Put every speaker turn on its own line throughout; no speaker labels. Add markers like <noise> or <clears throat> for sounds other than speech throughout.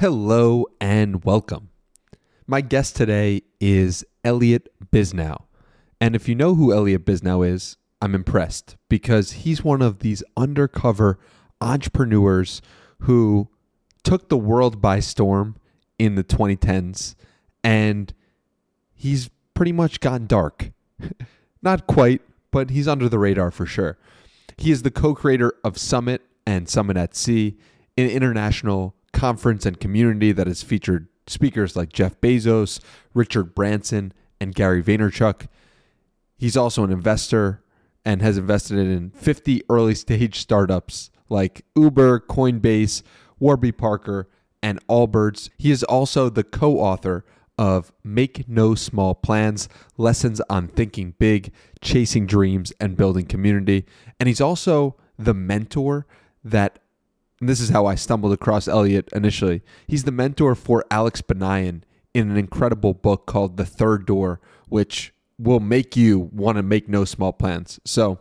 Hello and welcome. My guest today is Elliot Bisnow. And if you know who Elliot Bisnow is, I'm impressed because he's one of these undercover entrepreneurs who took the world by storm in the 2010s and he's pretty much gone dark. <laughs> Not quite, but he's under the radar for sure. He is the co creator of Summit and Summit at Sea, an international conference and community that has featured speakers like Jeff Bezos, Richard Branson, and Gary Vaynerchuk. He's also an investor and has invested in 50 early stage <laughs> startups like Uber, Coinbase, Warby Parker, and Allbirds. He is also the co author of Make No Small Plans Lessons on Thinking Big, Chasing Dreams, and Building Community. And he's also the mentor that and this is how I stumbled across Elliot initially. He's the mentor for Alex Banayan in an incredible book called The Third Door, which will make you want to make no small plans. So,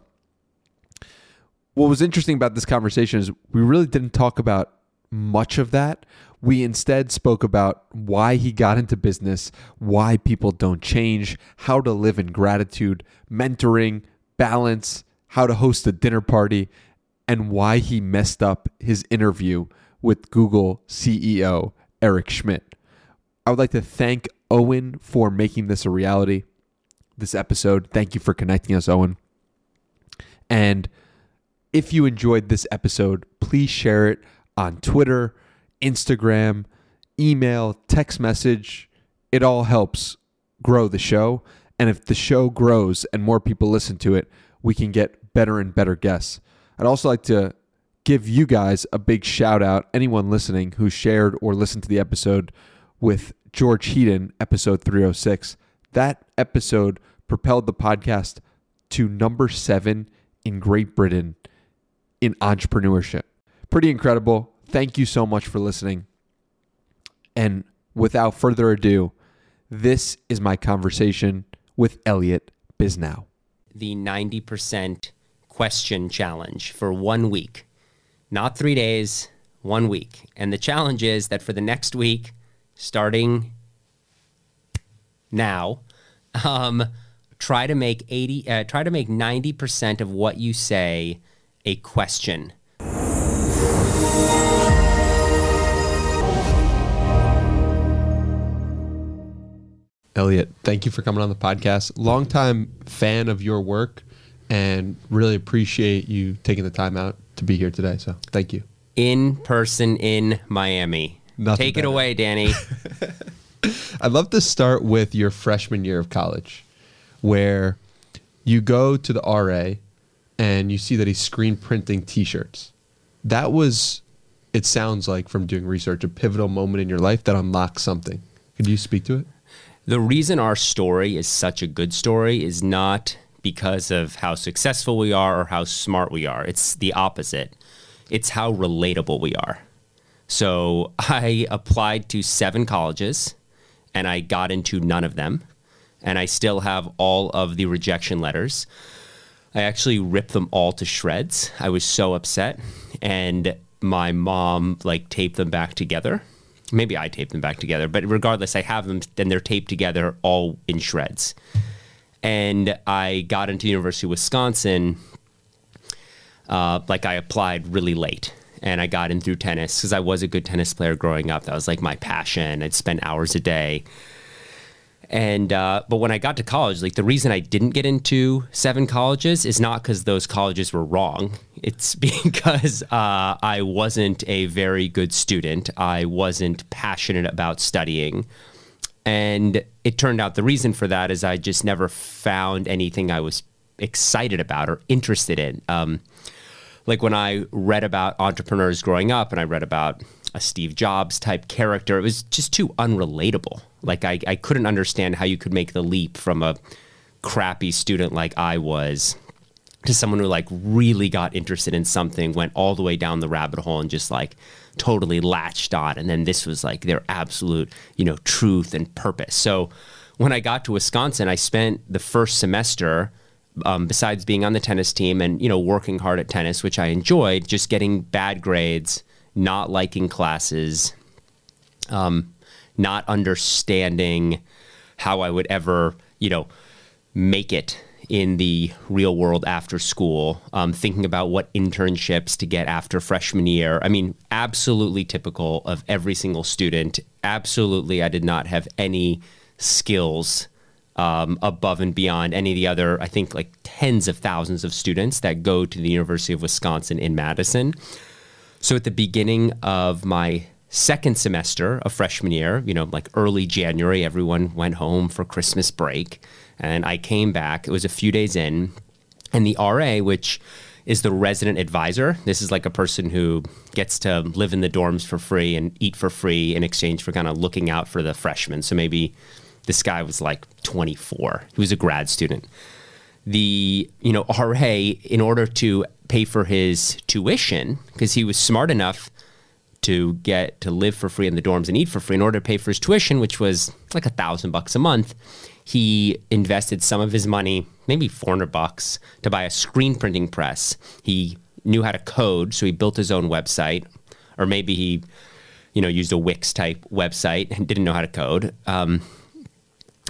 what was interesting about this conversation is we really didn't talk about much of that. We instead spoke about why he got into business, why people don't change, how to live in gratitude, mentoring, balance, how to host a dinner party, and why he messed up his interview with Google CEO Eric Schmidt. I would like to thank Owen for making this a reality, this episode. Thank you for connecting us, Owen. And if you enjoyed this episode, please share it on Twitter, Instagram, email, text message. It all helps grow the show. And if the show grows and more people listen to it, we can get better and better guests. I'd also like to give you guys a big shout out, anyone listening who shared or listened to the episode with George Heaton, episode 306. That episode propelled the podcast to number seven in Great Britain in entrepreneurship. Pretty incredible. Thank you so much for listening. And without further ado, this is my conversation with Elliot Bisnow.
The 90% question challenge for one week, not three days, one week. And the challenge is that for the next week, starting now, um, try to make 80, uh, try to make 90% of what you say a question.
Elliot, thank you for coming on the podcast. Longtime fan of your work and really appreciate you taking the time out to be here today. So thank you.
In person in Miami. Nothing Take better. it away, Danny. <laughs>
I'd love to start with your freshman year of college, where you go to the RA and you see that he's screen printing t shirts. That was, it sounds like from doing research, a pivotal moment in your life that unlocked something. Could you speak to it?
The reason our story is such a good story is not because of how successful we are or how smart we are. It's the opposite. It's how relatable we are. So <laughs> I applied to seven colleges and I got into none of them. And I still have all of the rejection letters. I actually ripped them all to shreds. I was so upset. And my mom like taped them back together. Maybe I taped them back together, but regardless, I have them and they're taped together all in shreds and I got into University of Wisconsin. Uh, like I applied really late, and I got in through tennis because I was a good tennis player growing up. That was like my passion. I'd spend hours a day. And uh, but when I got to college, like the reason I didn't get into seven colleges is not because those colleges were wrong. It's <laughs> because uh, I wasn't a very good student. I wasn't passionate about studying. And it turned out the reason for that is I just never found anything I was excited about or interested in. Um, like when I read about entrepreneurs growing up and I read about a Steve Jobs type character, it was just too unrelatable. Like I, I couldn't understand how you could make the leap from a crappy student like I was to someone who like really got interested in something, went all the way down the rabbit hole and just like totally latched on. And then this was like their absolute, you know, truth and purpose. So when I got to Wisconsin, I spent the first semester, um, besides being on the tennis team and, you know, working hard at tennis, which I enjoyed, just getting bad grades, not liking classes, um, not understanding how I would ever, you know, make it in the real world after school, um, thinking about what internships to get after freshman year. I mean, absolutely typical of every single student. Absolutely, I did not have any skills um, above and beyond any of the other, I think, like tens of thousands of students that go to the University of Wisconsin in Madison. So at the beginning of my second semester of freshman year, you know, like early January, everyone went home for Christmas break. And I came back, it was a few days in, and the RA, which is the resident advisor. This is like a person who gets to live in the dorms for free and eat for free in exchange for kind of looking out for the freshmen. So maybe this guy was like 24. He was a grad student. The, you know, RA, in order to pay for his tuition, because he was smart enough to get to live for free in the dorms and eat for free in order to pay for his tuition, which was like a thousand bucks a month he invested some of his money, maybe 400 bucks, to buy a screen printing press. He knew how to code, so he built his own website, or maybe he, you know, used a Wix type website and didn't know how to code. Um,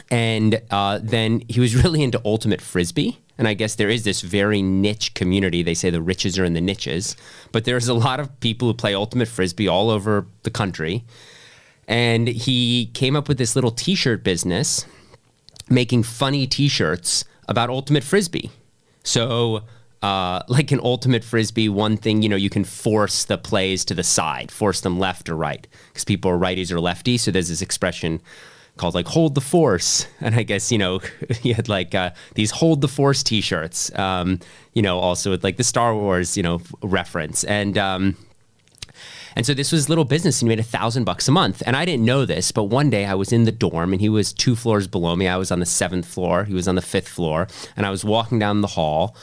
and uh, then he was <laughs> really into ultimate frisbee. And I guess there is this very niche community. They say the riches are in the niches, but there's a lot of people who play ultimate frisbee all over the country. And he came up with this little T-shirt business making funny T-shirts about ultimate frisbee. So, uh, like an ultimate frisbee, one thing you know you can force the plays to the side, force them left or right, because people are righties or lefties. So there's this expression called like "hold the force," <laughs> and I guess you know <laughs> he had like uh, these "hold the force" T-shirts. Um, you know, also with like the Star Wars you know reference and. Um, and so this was little business and he made a thousand bucks a month. And I didn't know this, but one day I was in the dorm and he was two floors below me. I was on the seventh floor. He was on the fifth floor. And I was walking down the hall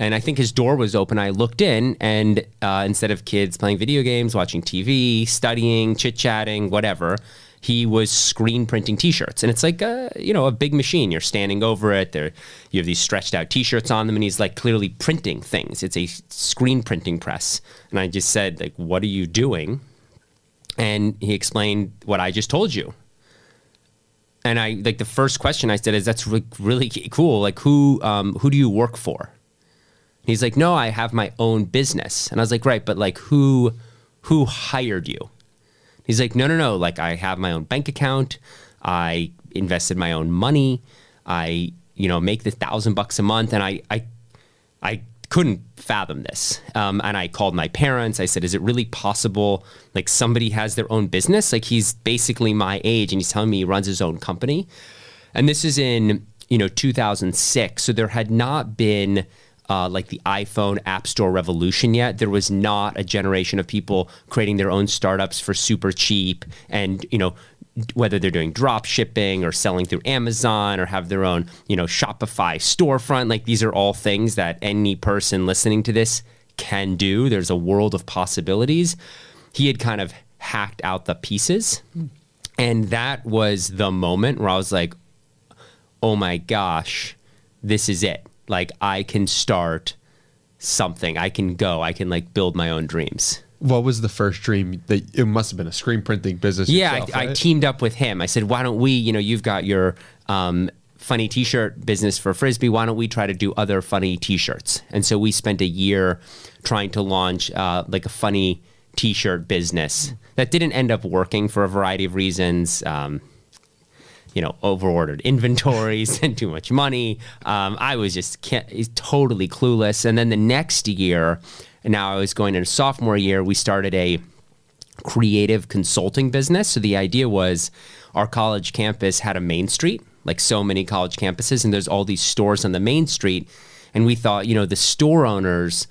and I think his door was open. I looked in, and uh, instead of kids playing video games, watching TV, studying, chit chatting, whatever, he was screen printing T-shirts, and it's like a you know a big machine. You're standing over it. There, you have these stretched out T-shirts on them, and he's like clearly printing things. It's a screen printing press, and I just said like, "What are you doing?" And he explained what I just told you. And I like the first question I said is, "That's really, really cool. Like, who um, who do you work for?" He's like, "No, I have my own business." And I was like, "Right, but like who who hired you?" He's like, no, no, no. Like, I have my own bank account. I invested my own money. I, you know, make the thousand bucks a month. And I, I, I couldn't fathom this. Um, and I called my parents. I said, is it really possible? Like, somebody has their own business? Like, he's basically my age and he's telling me he runs his own company. And this is in, you know, 2006. So there had not been, uh, like the iPhone App Store revolution yet. There was not a generation of people creating their own startups for super cheap and, you know, whether they're doing drop shipping or selling through Amazon or have their own, you know, Shopify storefront. Like these are all things that any person listening to this can do. There's a world of possibilities. He had kind of hacked out the pieces. And that was the moment where I was like, oh my gosh, this is it like I can start something. I can go. I can like build my own dreams.
What was the first dream that it must have been a screen printing business?
Yeah,
yourself,
I,
right?
I, teamed up with him. I said, why don't we, you know, you've got your um, funny t-shirt business for Frisbee. Why don't we try to do other funny t-shirts? And so we spent a year trying to launch uh, like a funny t-shirt business that didn't end up working for a variety of reasons. Um, you know, overordered inventories <laughs> and too much money. Um, I was just totally clueless. And then the next year, now I was going into sophomore year, we started a creative consulting business. So the idea was our college campus had a main street, like so many college campuses, and there's all these stores on the main street. And we thought, you know, the store owners,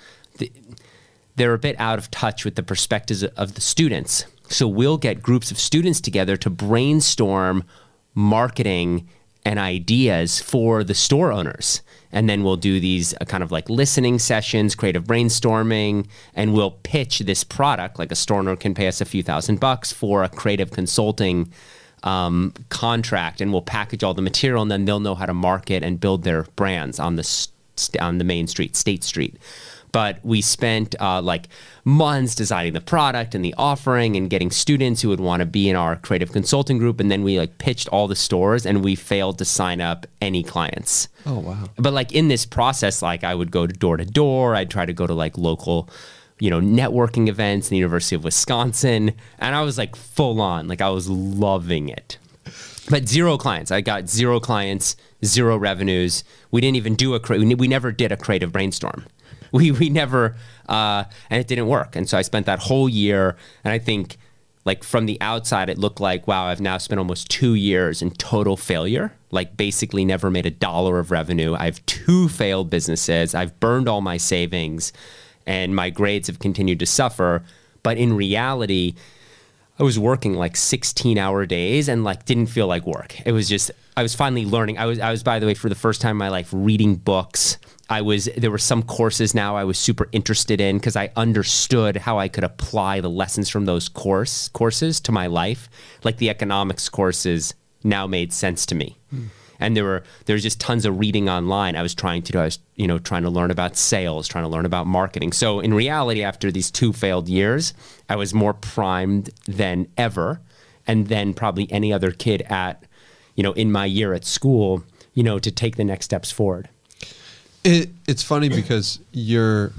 they're a bit out of touch with the perspectives of the students. So we'll get groups of students together to brainstorm marketing and ideas for the store owners. And then we'll do these uh, kind of like listening sessions, creative brainstorming, and we'll pitch this product. Like a store owner can pay us a few thousand bucks for a creative consulting um, contract, and we'll package all the material, and then they'll know how to market and build their brands on the st- on the main street, State Street. But we spent uh, like months designing the product and the offering and getting students who would want to be in our creative consulting group. And then we like pitched all the stores and we failed to sign up any clients.
Oh wow.
But like in this process, like I would go to door to door. I'd try to go to like local, you know, networking events in the University of Wisconsin. And I was like full on, like I was loving it. But zero clients. I got zero clients, zero revenues. We didn't even do a, we never did a creative brainstorm. <laughs> We, we never, uh, and it didn't work. And so I spent that whole year. And I think like from the outside, it looked like, wow, I've now spent almost two years in total failure. Like basically never made a dollar of revenue. I have two failed businesses. I've burned all my savings and my grades have continued to suffer. But in reality, I was working like 16 hour days and like didn't feel like work. It was just I was finally learning. I was I was by the way for the first time in my life reading books. I was there were some courses now I was super interested in because I understood how I could apply the lessons from those course courses to my life. Like the economics courses now made sense to me. Mm and there were there was just tons of reading online I was trying to do. I was you know trying to learn about sales, trying to learn about marketing. So in reality, after these two failed years, I was more primed than ever, and then probably any other kid at you know in my year at school, you know, to take the next steps forward.
It, it's funny because you're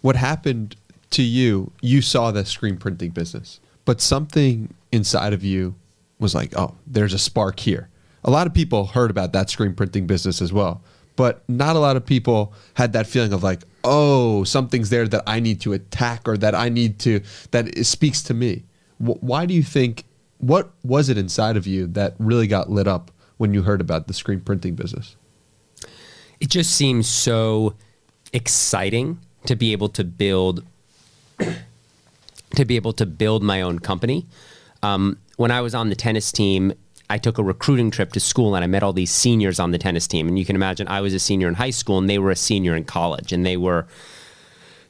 what happened to you. You saw the screen printing business, but something inside of you was like, oh, there's a spark here a lot of people heard about that screen printing business as well, but not a lot of people had that feeling of like, oh, something's there that I need to attack or that I need to that speaks to me. Why do you think? What was it inside of you that really got lit up when you heard about the screen printing business?
It just seems so exciting to be able to build to be able to build my own company. Um, when I was on the tennis team, I took a recruiting trip to school and I met all these seniors on the tennis team. And you can imagine I was a senior in high school and they were a senior in college and they were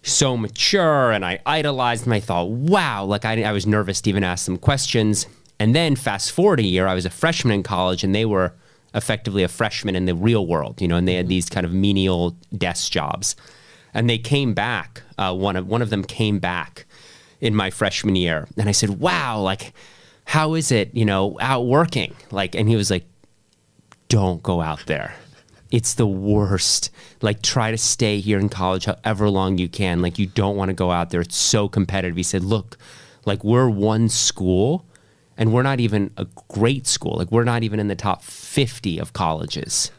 so mature and I idolized them. I thought, wow, like I, I was nervous to even ask them questions. And then fast forward a year, I was a freshman in college and they were effectively a freshman in the real world, you know, and they had these kind of menial desk jobs. And they came back. Uh, one of one of them came back in my freshman year, and I said, "Wow, like how is it, you know, out working? Like, and he was like, don't go out there. It's the worst. Like, try to stay here in college however long you can. Like, you don't want to go out there. It's so competitive. He said, look, like, we're one school and we're not even a great school. Like, we're not even in the top 50 of colleges.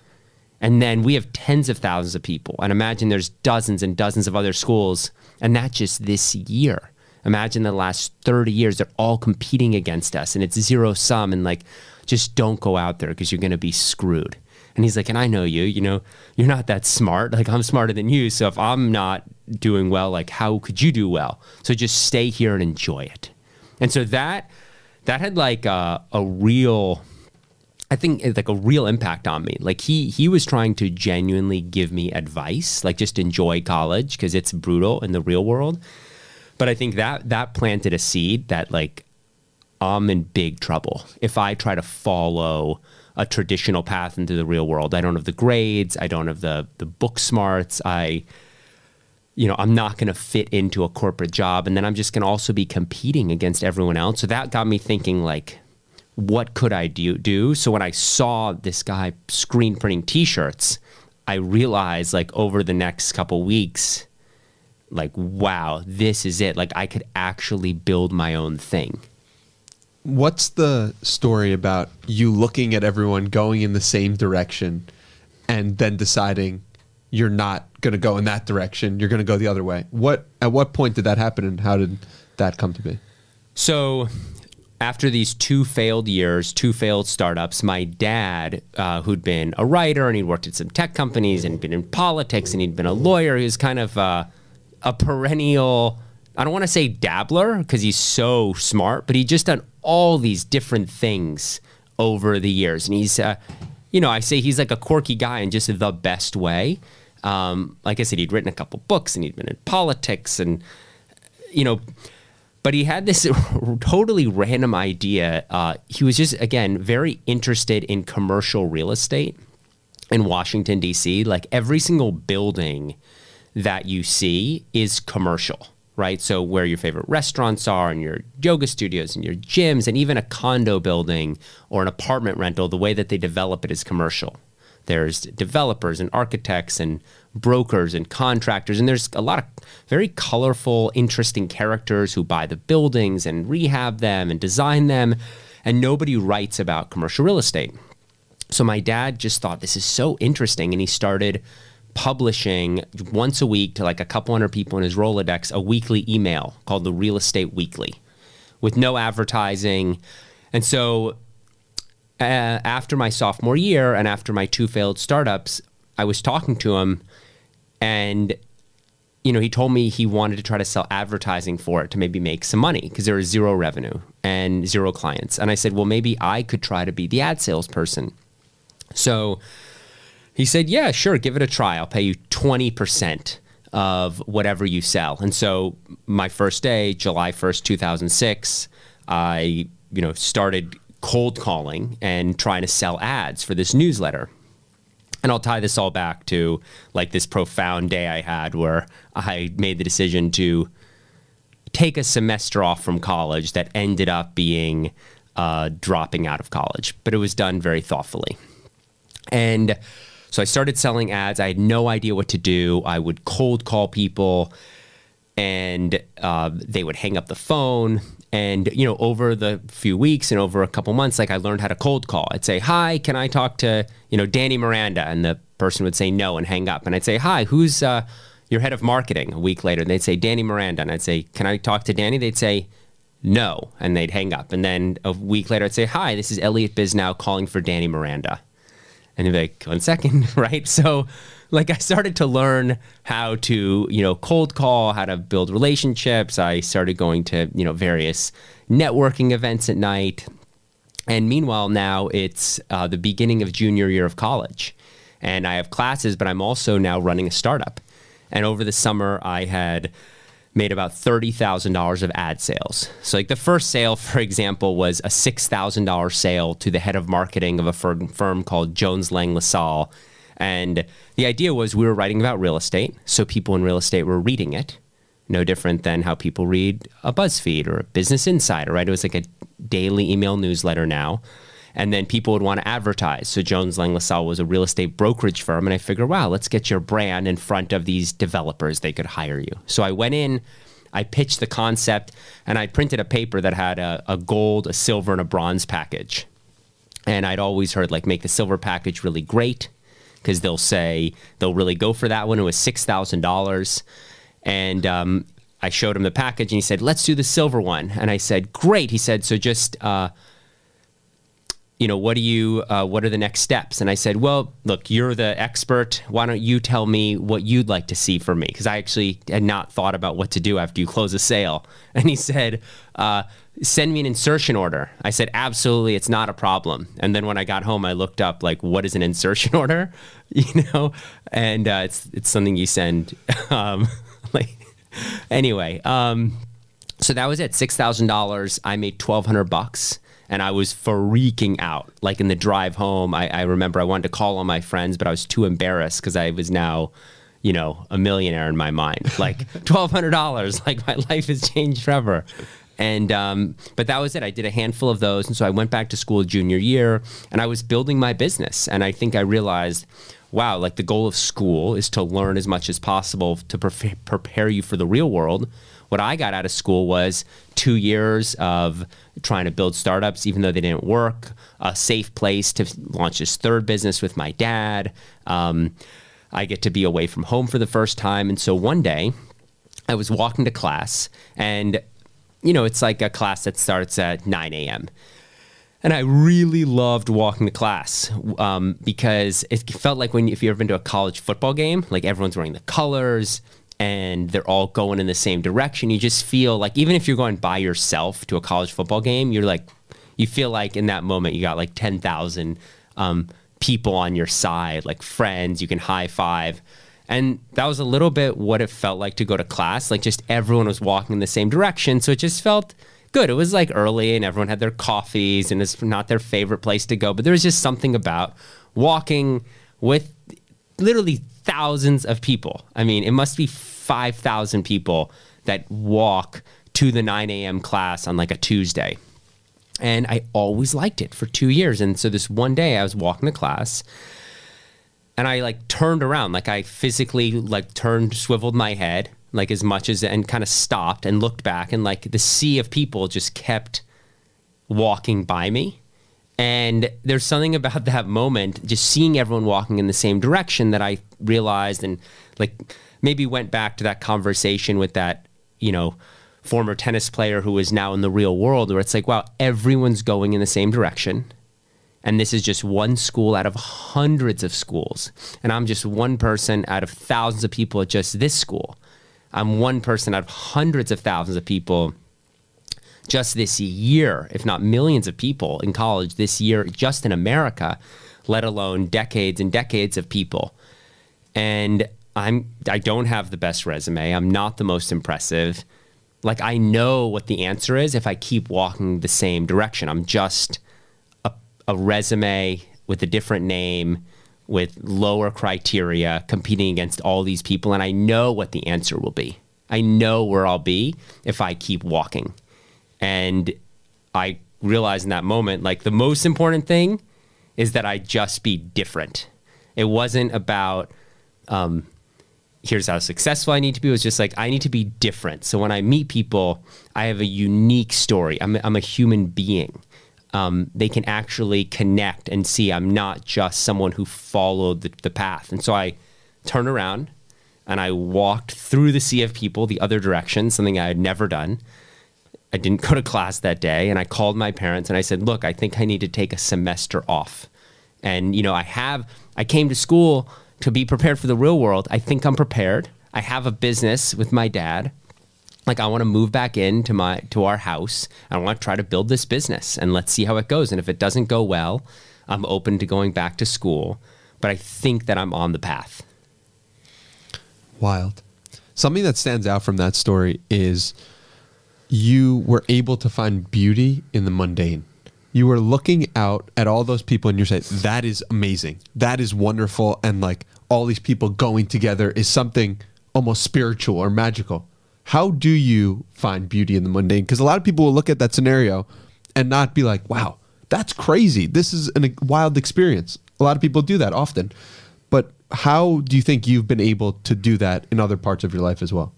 And then we have tens of thousands of people. And imagine there's dozens and dozens of other schools. And that's just this year. Imagine the last 30 years, they're all competing against us and it's zero sum. And like, just don't go out there because you're going to be screwed. And he's like, and I know you, you know, you're not that smart. Like, I'm smarter than you. So if I'm not doing well, like, how could you do well? So just stay here and enjoy it. And so that, that had like a, a real, I think eh, like a real impact on me. Like he he was trying to genuinely give me advice, like just enjoy college because it's brutal in the real world. But I think that that planted a seed that like I'm in big trouble if I try to follow a traditional path into the real world. I don't have the grades, I don't have the the book smarts. I you know, I'm not going to fit into a corporate job and then I'm just going to also be competing against everyone else. So that got me thinking like what could I do do? So when I saw this guy screen printing t-shirts, I realized like over the next couple weeks like wow this is it like i could actually build my own thing
what's the story about you looking at everyone going in the same direction and then deciding you're not going to go in that direction. You're going to go the other way. What at what point did that happen and how did that come to be?
So after these two failed years, two failed startups, my dad, uh, who'd been a writer and he'd worked at some tech companies and been in politics and he'd been a lawyer, he was kind of uh, a perennial I don't want to say dabbler because he's so smart, but he just done all these different things over the years, and he's, uh, you know, I say he's like a quirky guy in just the best way. Um, like I said, he'd written a couple books and he'd been in politics, and you know, but he had this <laughs> totally random idea. Uh, he was just again very interested in commercial real estate in Washington D.C. Like every single building that you see is commercial, right? So where your favorite restaurants are and your yoga studios and your gyms and even a condo building or an apartment rental, the way that they develop it is commercial. There's developers and architects and brokers and contractors, and there's a lot of very colorful, interesting characters who buy the buildings and rehab them and design them, and nobody writes about commercial real estate. So my dad just thought this is so interesting, and he started publishing once a week to like a couple hundred people in his Rolodex a weekly email called the Real Estate Weekly with no advertising. And so uh, after my sophomore year and after my two failed startups, I was talking to him and you know, he told me he wanted to try to sell advertising for it to maybe make some money because there was zero revenue and zero clients. And I said, well, maybe I could try to be the ad salesperson. So he said, Yeah, sure, give it a try. I'll pay you 20% of whatever you sell. And so my first day, July 1st, 2006, I, you know, started cold calling and trying to sell ads for this newsletter. And I'll tie this all back to like this profound day I had where I made the decision to take a semester off from college that ended up being uh, dropping out of college, but it was done very thoughtfully. And so I started selling ads. I had no idea what to do. I would cold call people and uh, they would hang up the phone. And, you know, over the few weeks and over a couple months, like I learned how to cold call. I'd say, Hi, can I talk to, you know, Danny Miranda? And the person would say no and hang up. And I'd say, Hi, who's uh, your head of marketing? A week later, and they'd say, Danny Miranda. And I'd say, Can I talk to Danny? They'd say, No. And they'd hang up. And then a week later, I'd say, Hi, this is Elliot Bisnow calling for Danny Miranda. And they'd be like, one second, <laughs> right? So, like, I started to learn how to, you know, cold call, how to build relationships. I started going to, you know, various networking events at night. And meanwhile, now it's uh, the beginning of junior year of college. And I have classes, but I'm also now running a startup. And over the summer, I had made about $30,000 of ad sales. So, like the first sale, <laughs> for example, was a $6,000 sale to the head of marketing of a firm, firm called Jones Lang LaSalle. And the idea was we were writing about real estate, so people in real estate were reading it. No different than how people read a BuzzFeed or a Business Insider, right? It was like a daily email newsletter now and then people would want to advertise. So Jones Lang LaSalle was a real estate brokerage firm, and I figured, wow, let's get your brand in front of these developers. They could hire you. So I went in, I pitched the concept, and I printed a paper that had a, a gold, a silver, and a bronze package. And I'd always heard like make the silver package really great because they'll say they'll really go for that one. It was six thousand dollars, and um, I showed him the package, and he said, "Let's do the silver one." And I said, "Great." He said, "So just." Uh, you know, what do you, uh, what are the next steps? And I said, well, look, you're the expert. Why don't you tell me what you'd like to see from me? Because I actually had not thought about what to do after you close a sale. <laughs> And he said, uh, send me an insertion order. I said, absolutely, it's not a problem. And then when I got home, I looked up like, what is an insertion <laughs> order? <laughs> You know, and uh, it's it's something you send. Um, like, anyway, um, so that was it. Six thousand dollars. I made twelve hundred bucks and I was freaking out. Like in the drive home, I, I remember I wanted to call all my friends, but I was too embarrassed because I was now, you know, a millionaire in my mind. Like <laughs> twelve hundred dollars. Like my life has changed forever. And um, but that was it. I did a handful of those, and so I went back to school junior year, and I was building my business. And I think I realized, wow, like the goal of school is to learn as much as possible to pre- prepare you for the real world what I got out of school was two years of trying to build startups, even though they didn't work, a safe place to launch this third business with my dad. Um, I get to be away from home for the first time. And so one day I was walking to class, and, you know, it's like a class that starts at 9 a.m. And I really loved walking to class um, because it felt like when if you've ever been to a college football game, like everyone's wearing the colors, and they're all going in the same direction. You just feel like even if you're going by yourself to a college football game, you're like you feel like in that moment you got like ten thousand um, people on your side, like friends. You can high five. And that was a little bit what it felt like to go to class. Like just everyone was walking in the same direction. So it just felt good. It was like early and everyone had their coffees and it's not their favorite place to go. But there was just something about walking with literally thousands of people. I mean, it must be 5,000 people that walk to the 9 a.m. class on like a Tuesday. And I always liked it for two years. And so this one day I was walking to class and I like turned around, like I physically like turned, swiveled my head like as much as and kind of stopped and looked back and like the sea of people just kept walking by me. And there's something about <laughs> that moment, just seeing everyone walking in the same direction that I realized and like maybe went back to that conversation with that, you know, former tennis player who is now in the real world where it's like, wow, everyone's going in the same direction. And this is just one school out of hundreds of schools. And I'm just one person out of thousands of people at just this school. I'm one person out of hundreds of thousands of people just this year, if not millions of people in college this year, just in America, let alone decades and decades of people. And I'm I don't have the best resume. I'm not the most impressive. Like I know what the answer is if I keep walking the same direction. I'm just a, a resume with a different name with lower criteria competing against all these people and I know what the answer will be. I know where I'll be if I keep walking. And I realized in that moment like the most important thing is that I just be different. It wasn't about um, here's how successful I need to be. It was just like I need to be different. So when I meet people, I have a unique story. I'm, I'm a human being. Um, they can actually connect and see I'm not just someone who followed the, the path. And so I turned around and I walked through the sea of people the other direction, something I had never done. I didn't go to class that day and I called my parents and I said, "Look, I think I need to take a semester off." And you know, I have I came to school to be prepared for the real world. I think I'm prepared. I have a business with my dad. Like I want to move back into my to our house. I want to try to build this business and let's see how it goes. And if it doesn't go well, I'm open to going back to school. But I think that I'm on the path.
Wild. Something that stands out from that story is you were able to find beauty in the mundane. You were looking out at all those people and you're saying, that is amazing. That is wonderful. And like all these people going together is something almost spiritual or magical. How do you find beauty in the mundane? Because a lot of people will look at that scenario and not be like, wow, that's crazy. This is a wild experience. A lot of people do that often. But how do you think you've been able to do that in other parts of your life as well?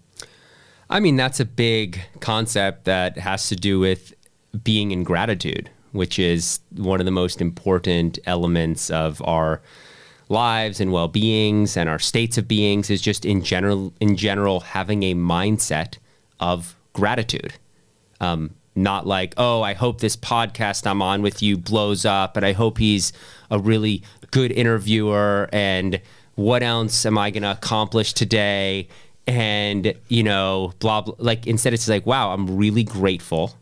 I mean, that's a big concept that has to do with being in gratitude, which is one of the most important elements of our lives and well-beings and our states of beings is just in general in general having a mindset of gratitude. Um, not like oh i hope this podcast i'm on with you blows up and i hope he's a really good interviewer and what else am i going to accomplish today? And you know blah blah like instead it's like wow i'm really grateful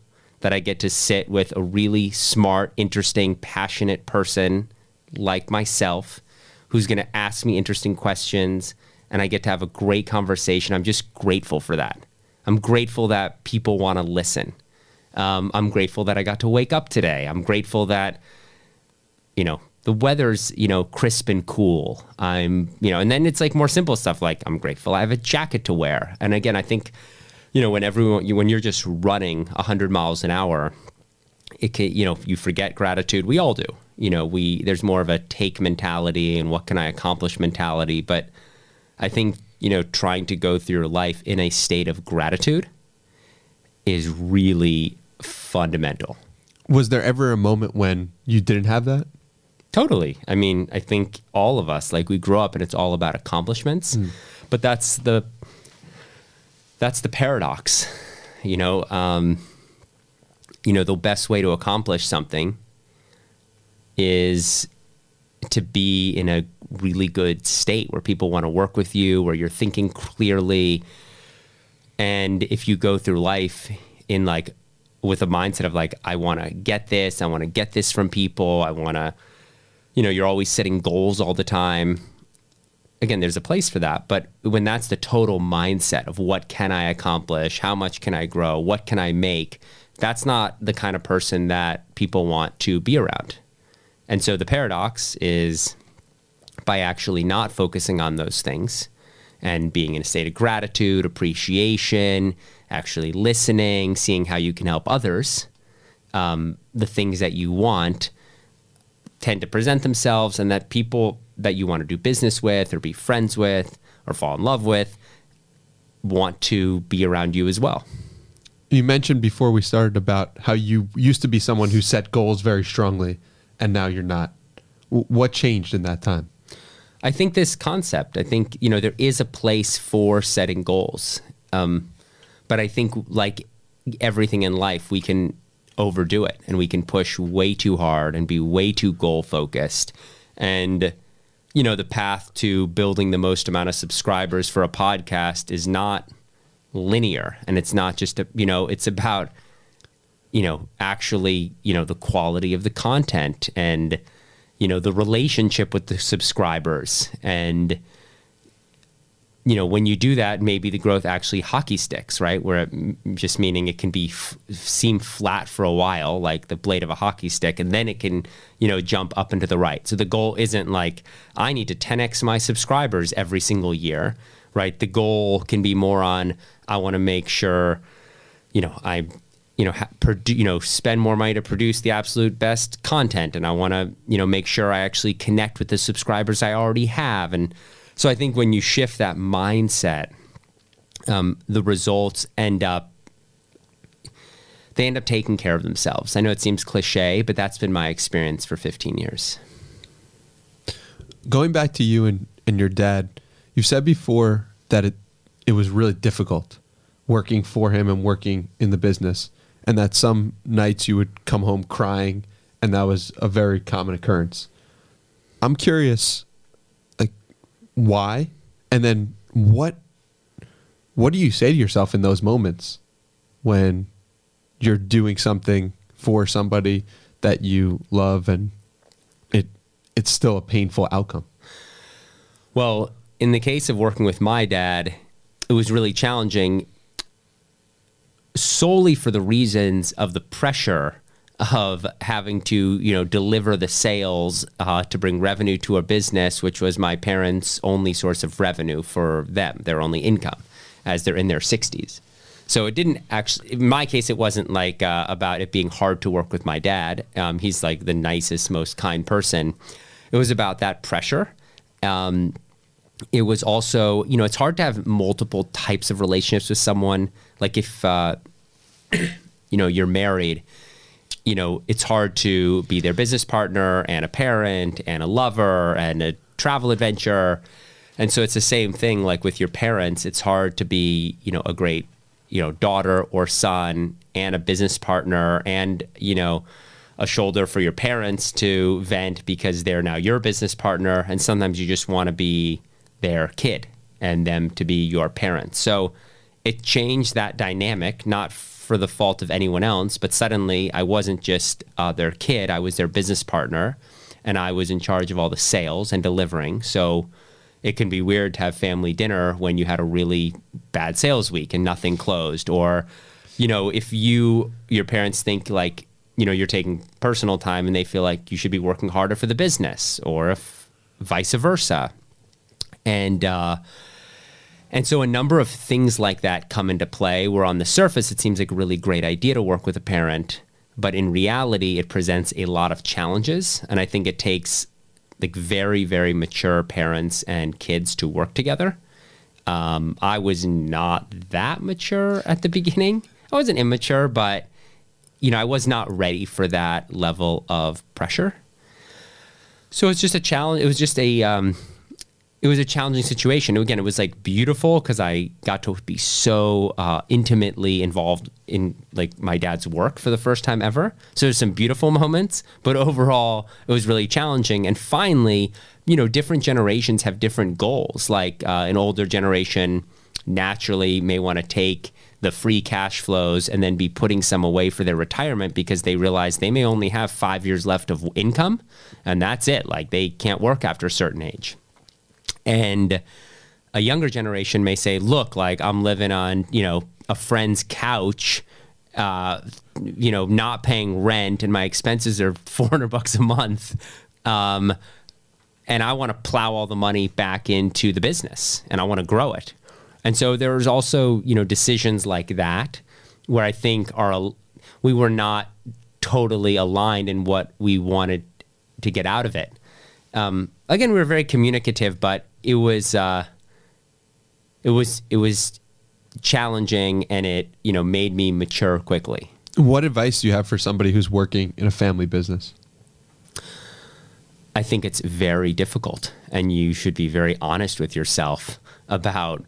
that i get to sit with a really smart interesting passionate person like myself who's going to ask me interesting questions and i get to have a great conversation. I'm just grateful for that. I'm grateful that people want to listen. Um, i'm grateful that i got to wake up today. I'm grateful that you know the weather's you know crisp and cool. I'm you know and then it's like more simple stuff like i'm grateful i have a jacket to wear. And again i think you know when everyone when you're just running 100 miles an hour it can you know you forget gratitude. We all do. You know we there's more of a take mentality and what can i accomplish mentality. But i think you know trying to go through your life in a state of gratitude is really fundamental.
Was there ever a moment when you didn't have that?
Totally. I mean, I think all of us like we grow up and it's all about accomplishments, mm. but that's the that's the paradox. You know, um, you know, the best way to accomplish something is to be in a really good state where people want to work with you, where you're thinking clearly. And if you go through life in like with a mindset of like, I want to get this, I want to get this from people, I want to you know, you're always setting goals all the time. Again, there's a place for that, but when that's the total mindset of what can I accomplish, how much can I grow, what can I make, that's not the kind of person that people want to be around. And so the paradox is by actually not focusing on those things and being in a state of gratitude, appreciation, actually listening, seeing how you can help others, um, the things that you want tend to present themselves, and that people that you want to do business with, or be friends with, or fall in love with want to be around you as well.
You mentioned before we started about how you used to be someone who set goals very strongly, and now you're not. What changed in that time?
I think this concept. I think you know there is a place for setting goals, um, but I think like everything in life, we can overdo it and we can push way too hard and be way too goal focused. And you know the path to building the most amount of subscribers for a podcast is not linear, and it's not just a you know it's about you know actually you know the quality of the content and you know the relationship with the subscribers. And you know when you do that maybe the growth actually hockey sticks right where it, just meaning it can be f- seem flat for a while like the blade of a hockey stick and then it can you know jump up and to the right so the goal isn't like i need to 10x my subscribers every single year right the goal can be more on i want to make sure you know i you know, ha- produ- you know, spend more money to produce the absolute best content, and I want to, you know, make sure I actually connect with the subscribers I already have. And so I think when you shift that mindset, um, the results end up they end up taking care of themselves. I know it seems cliche, but that's been my experience for 15 years.
Going back to you and, and your dad, you said before that it it was really difficult working for him and working in the business and that some nights you would come home crying, and that was a very common occurrence. I'm curious, why, and then what, what do you say to yourself in those moments when you're doing something for somebody that you love and it it's still a painful outcome?
Well, in the case of working with my dad, it was really challenging solely for the reasons of the pressure of having to you know deliver the sales uh, to bring revenue to a business which was my parents only source of revenue for them their only income as they're in their 60s so it didn't actually in my case it wasn't like uh, about it being hard to work with my dad. Um, he's like the nicest most kind person. It was about that pressure. Um, it was also you know it's hard to have multiple types of relationships with someone. Like if uh, <clears throat> you know you're married you know it's hard to be their business partner and a parent and a lover and a travel adventure. And so it's the same thing like with your parents it's hard to be you know a great you know daughter or son and a business partner and you know a shoulder for your parents to vent because they're now your business partner. And sometimes you just want to be their kid and them to be your parents. So it changed that dynamic not for the fault of anyone else, but suddenly I wasn't just uh, their kid, I was their business partner, and I was in charge of all the sales and delivering. So it can be weird to have family dinner when you had a really bad sales week and nothing closed, or you know, if you your parents think like you know you're taking personal time and they feel like you should be working harder for the business, or if vice versa, and uh, and so a number of things like that come into play where on the surface it seems like a really great idea to work with a parent, but in reality it presents a lot of challenges. And I think it takes like very, very mature parents and kids to work together. Um, I was not that mature at the beginning. I wasn't immature, but you know, I was not ready for that level of pressure. So it's just a challenge. It was just a um, it was a challenging situation. Again, it was like beautiful because I got to be so uh, intimately involved in like my dad's work for the first time ever. So there's some beautiful moments, but overall, it was really challenging. And finally, you know, different generations have different goals. Like uh, an older generation naturally may want to take the free cash flows and then be putting some away for their retirement because they realize they may only have five years left of income and that's it. Like they can't work after a certain age. And a younger generation may say, look, like I'm living on, you know, a friend's couch, uh, you know, not paying rent and my expenses are <laughs> 400 bucks a month. Um, and I want to plow all the money back into the business and I want to grow it. And so there's also, you know, decisions like that where I think are we were not totally aligned in what we wanted to get out of it. Um, again, we were very communicative, but it was uh, it was it was challenging, and it you know made me mature quickly.
What advice do you have for somebody who's working in a family business?
I think it's very difficult, and you should be very honest with yourself about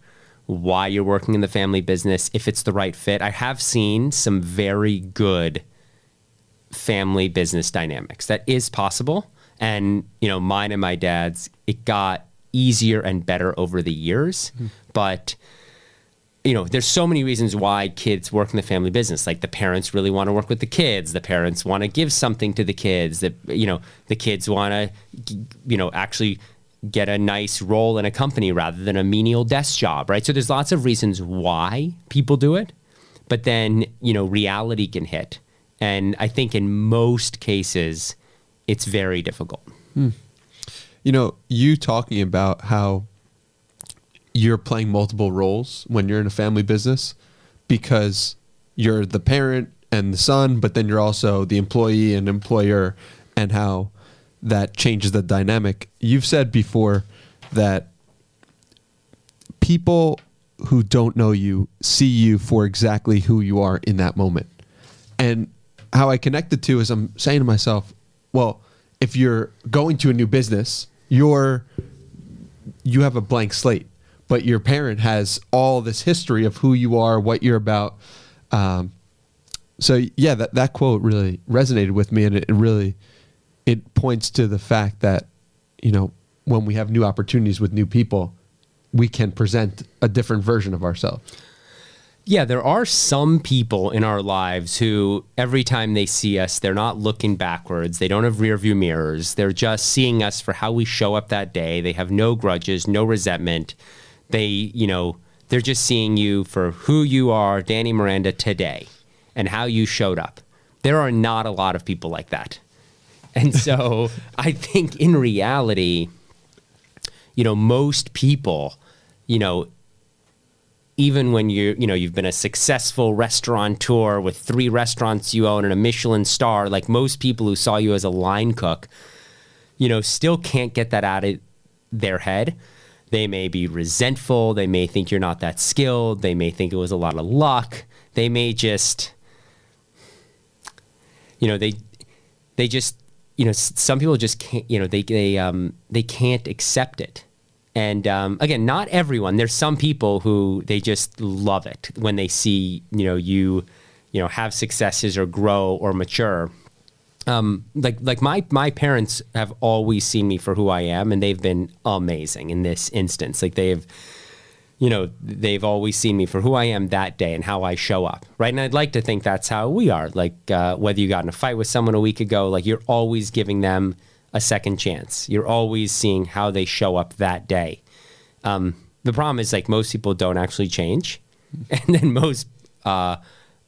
why you're working in the family business, if it's the right fit. I have seen some very good family business dynamics. That is possible. And, you know, mine and my dad's, it got easier and better over the years. Mm-hmm. But, you know, there's so many reasons why kids work in the family business. Like the parents really want to work with the kids. The parents want to give something to the kids. That you know, the kids want to, you know, actually get a nice role in a company rather than a menial desk job, right? So there's lots of reasons why people do it, but then you know, reality can hit, and I think in most cases, it's very difficult. Hmm.
You know, you talking about how you're playing multiple roles when you're in a family business because you're the parent and the son, but then you're also the employee and employer, and how that changes the dynamic. You've said before that people who don't know you see you for exactly who you are in that moment. And how I connect the two is I'm saying to myself, well, if you're going to a new business, you're you have a blank slate, but your parent has all this history of who you are, what you're about. Um, so yeah, that that quote really resonated with me, and it, it really it points to the fact that you know when we have new opportunities with new people, we can present a different version of ourselves.
Yeah, there are some people in our lives who every time they see us, they're not looking backwards. They don't have rear view mirrors. They're just seeing us for how we show up that day. They have no grudges, no resentment. They, you know, they're just seeing you for who you are, Danny Miranda, today and how you showed up. There are not a lot of people like that. And so <laughs> I think in reality, you know, most people, you know, even when you you know you've been a successful restaurateur with three restaurants you own and a Michelin star, like most people who saw you as a line cook, you know, still can't get that out of their head. They may be resentful. They may think you're not that skilled. They may think it was a lot of luck. They may just, you know, they they just, you know, some people just can't, you know, they they um they can't accept it and um, again, not everyone. There's some people who they just love it when they see you know you you know have successes or grow or mature. Um, like like my my parents have always seen me for who I am, and they've been amazing in this instance. Like they've you know they've always seen me for who I am that day and how I show up, right? And I'd like to think that's how we are. Like uh, whether you got in a fight with someone a week ago, like you're always giving them a second chance. You're always seeing how they show up that day. Um, the problem is like most people don't actually change, <laughs> and then most uh,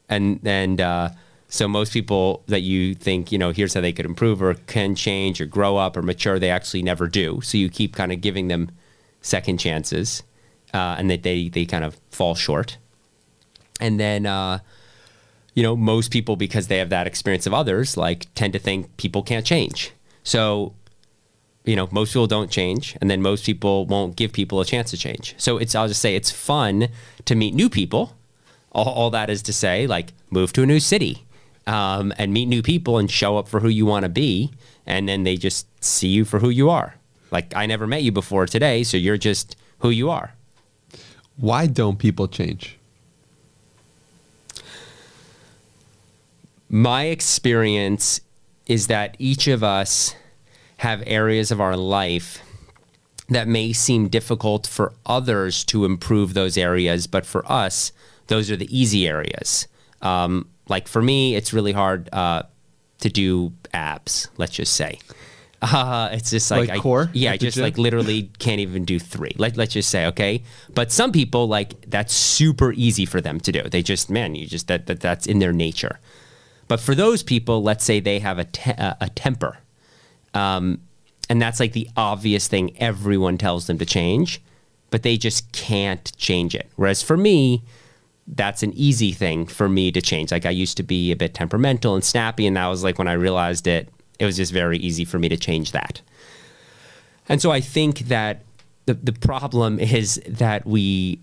and and uh, so most people that you think you know here's how they could improve or can change or grow up or mature, they actually never do. So you keep kind of giving them second chances, uh, and that they they kind of fall short, and then. Uh, you know, most people, because they have that experience of others, like tend to think people can't change. So, you know, most people don't change, and then most people won't give people a chance to change. So it's, I'll just say, it's fun to meet new people. All, all that is to say, like, move to a new city um, and meet new people and show up for who you want to be, and then they just see you for who you are. Like, I never met you before today, so you're just who you are.
Why don't people change?
My experience is that each of us have areas of our life that may seem difficult for others to improve those areas, but for us, those are the easy areas. Um, like for me, it's really hard uh, to do abs. Let's just say. Uh, <laughs> it's just like,
like I, core.
Yeah, I just like literally <laughs> can't even do three. Let let's just say okay. But some people like that's super easy for them to do. They just man, you just that, that that's in their nature. But for those people, let's say they have a, te- a temper. Um, and that's like the obvious thing everyone tells them to change, but they just can't change it. Whereas for me, that's an easy thing for me to change. Like I used to be a bit temperamental and snappy, and that was like when I realized it, it was just very easy for me to change that. And so I think that the the problem is that we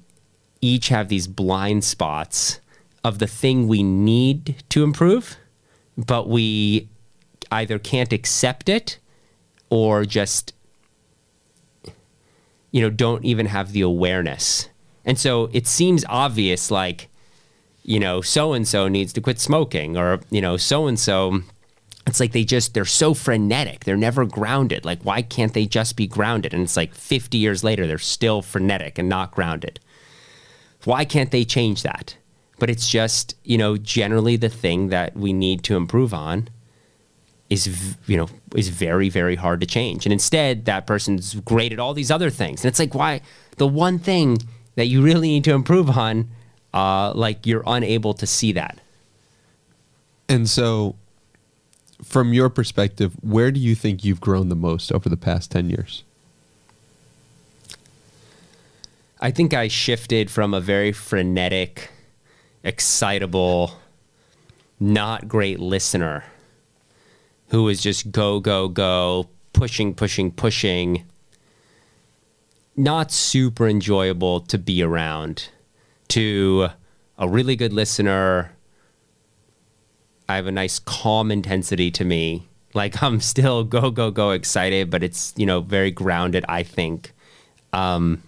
each have these blind spots of the thing we need to improve, but we either can't accept it or just you know don't even have the awareness. And so it seems obvious like you know so and so needs to quit smoking or you know so and so it's like they just they're so frenetic. They're never grounded. Like why can't they just be grounded? And it's like 50 years later they're still frenetic and not grounded. Why can't they change that? But it's just you know generally the thing that we need to improve on is you know is very very hard to change. And instead that person's great at all these other things. And it's like why the one thing that you really need to improve on uh, like you're unable to see that.
And so, from your perspective, where do you think you've grown the most over the past 10 years?
i think i shifted from a very frenetic excitable not great listener who was just go go go pushing pushing pushing. Not super enjoyable to be around. To a really good listener i have a nice calm intensity to me. Like <laughs> i'm still go go go excited but it's you know very grounded i think. Um,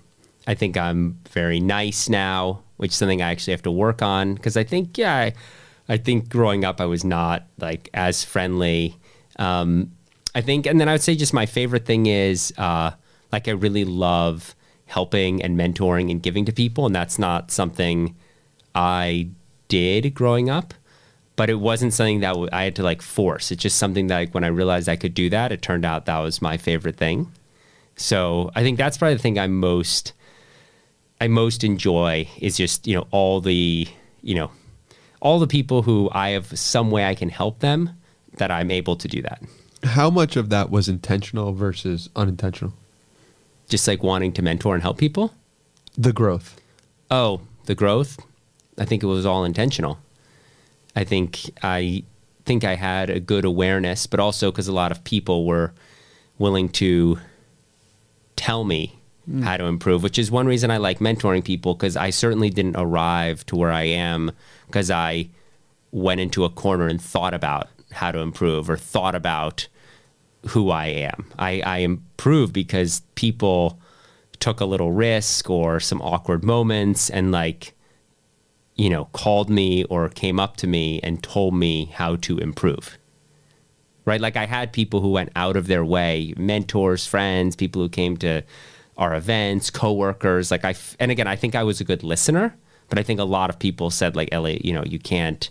i think i'm very nice now which is something i actually have to work on. Because i think yeah I, I think growing up i was not like as friendly um, I think, and then I would say just my favorite thing is uh, like I really love helping and mentoring and giving to people, and that's not something I did growing up, but it wasn't something that I had to like force. It's just something that like when I realized I could do that, it turned out that was my favorite thing. So I think that's probably the thing I most I most enjoy is just you know all the you know all the people who I have some way I can help them that I'm able to do that.
How much of that was intentional versus unintentional?
Just like wanting to mentor and help people.
The growth.
Oh, the growth. I think it was all intentional. I think I think I had a good awareness, but also because a lot of people were willing to tell me hmm. how to improve, which is one reason I like mentoring people because I certainly didn't arrive to where I am because I went into a corner and thought about how to improve or thought about who I am. I, I improved because people took a little risk or some awkward moments and like you know called me or came up to me and told me how to improve. Right? Like i had people who went out of their way mentors friends people who came to our events coworkers. Like i and again i think i was a good listener but i think a lot of people said like elliot you know you can't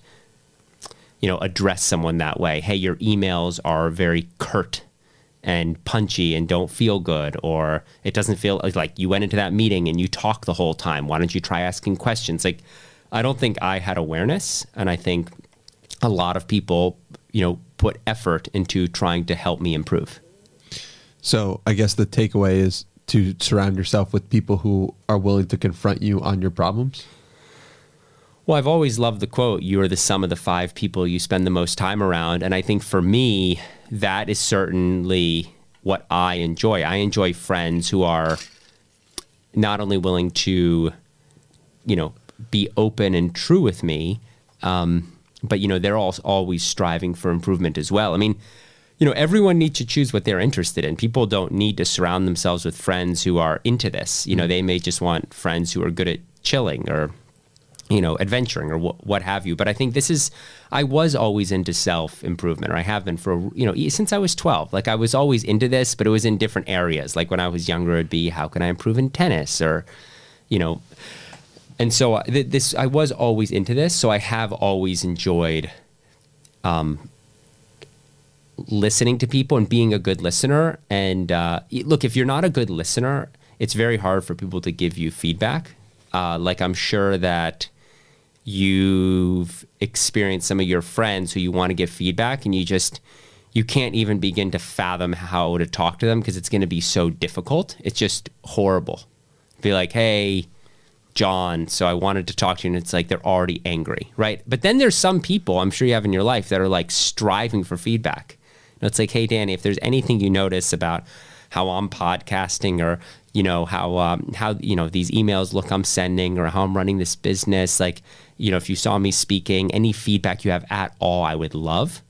you know address someone that way. Hey your emails are very curt and punchy and don't feel good or it doesn't feel uh, like you went into that meeting and you talk the whole time. Why don't you try asking questions? Like i don't think i had awareness and i think a lot of people you know put effort into trying to help me improve.
So, I guess the takeaway is to surround yourself with people who are willing to confront you on your problems.
Well, I've always loved the quote, you are the sum of the five people you spend the most time around. And I think for me, that is certainly what I enjoy. I enjoy friends who are not only willing to, you know, be open and true with me, um, but, you know, they're all, always striving for improvement as well. I mean, you know, everyone needs to choose what they're interested in. People don't need to surround themselves with friends who are into this. You know, they may just want friends who are good at chilling or you know, adventuring or wh- what have you. But I think this is, I was always into self improvement, or I have been for, you know, since I was 12. Like I was always into this, but it was in different areas. Like when I was younger, it'd be, how can I improve in tennis or, you know, and so uh, th- this, I was always into this. So I have always enjoyed, um, listening to people and being a good listener. And uh, look, if you're not a good listener, it's very hard for people to give you feedback. Uh, like I'm sure that you've experienced some of your friends who you want to give feedback and you just you can't even begin to fathom how to talk to them because it's going to be so difficult. It's just horrible. Be like, hey, John, so I wanted to talk to you, and it's like they're already angry, right? But then there's some people I'm sure you have in your life that are like striving for feedback. And it's like, hey, Danny, if there's anything you notice about how I'm podcasting or you know how um, how you know these emails look I'm sending or how I'm running this business, like you know if you saw me speaking, any feedback you have at all, I would love.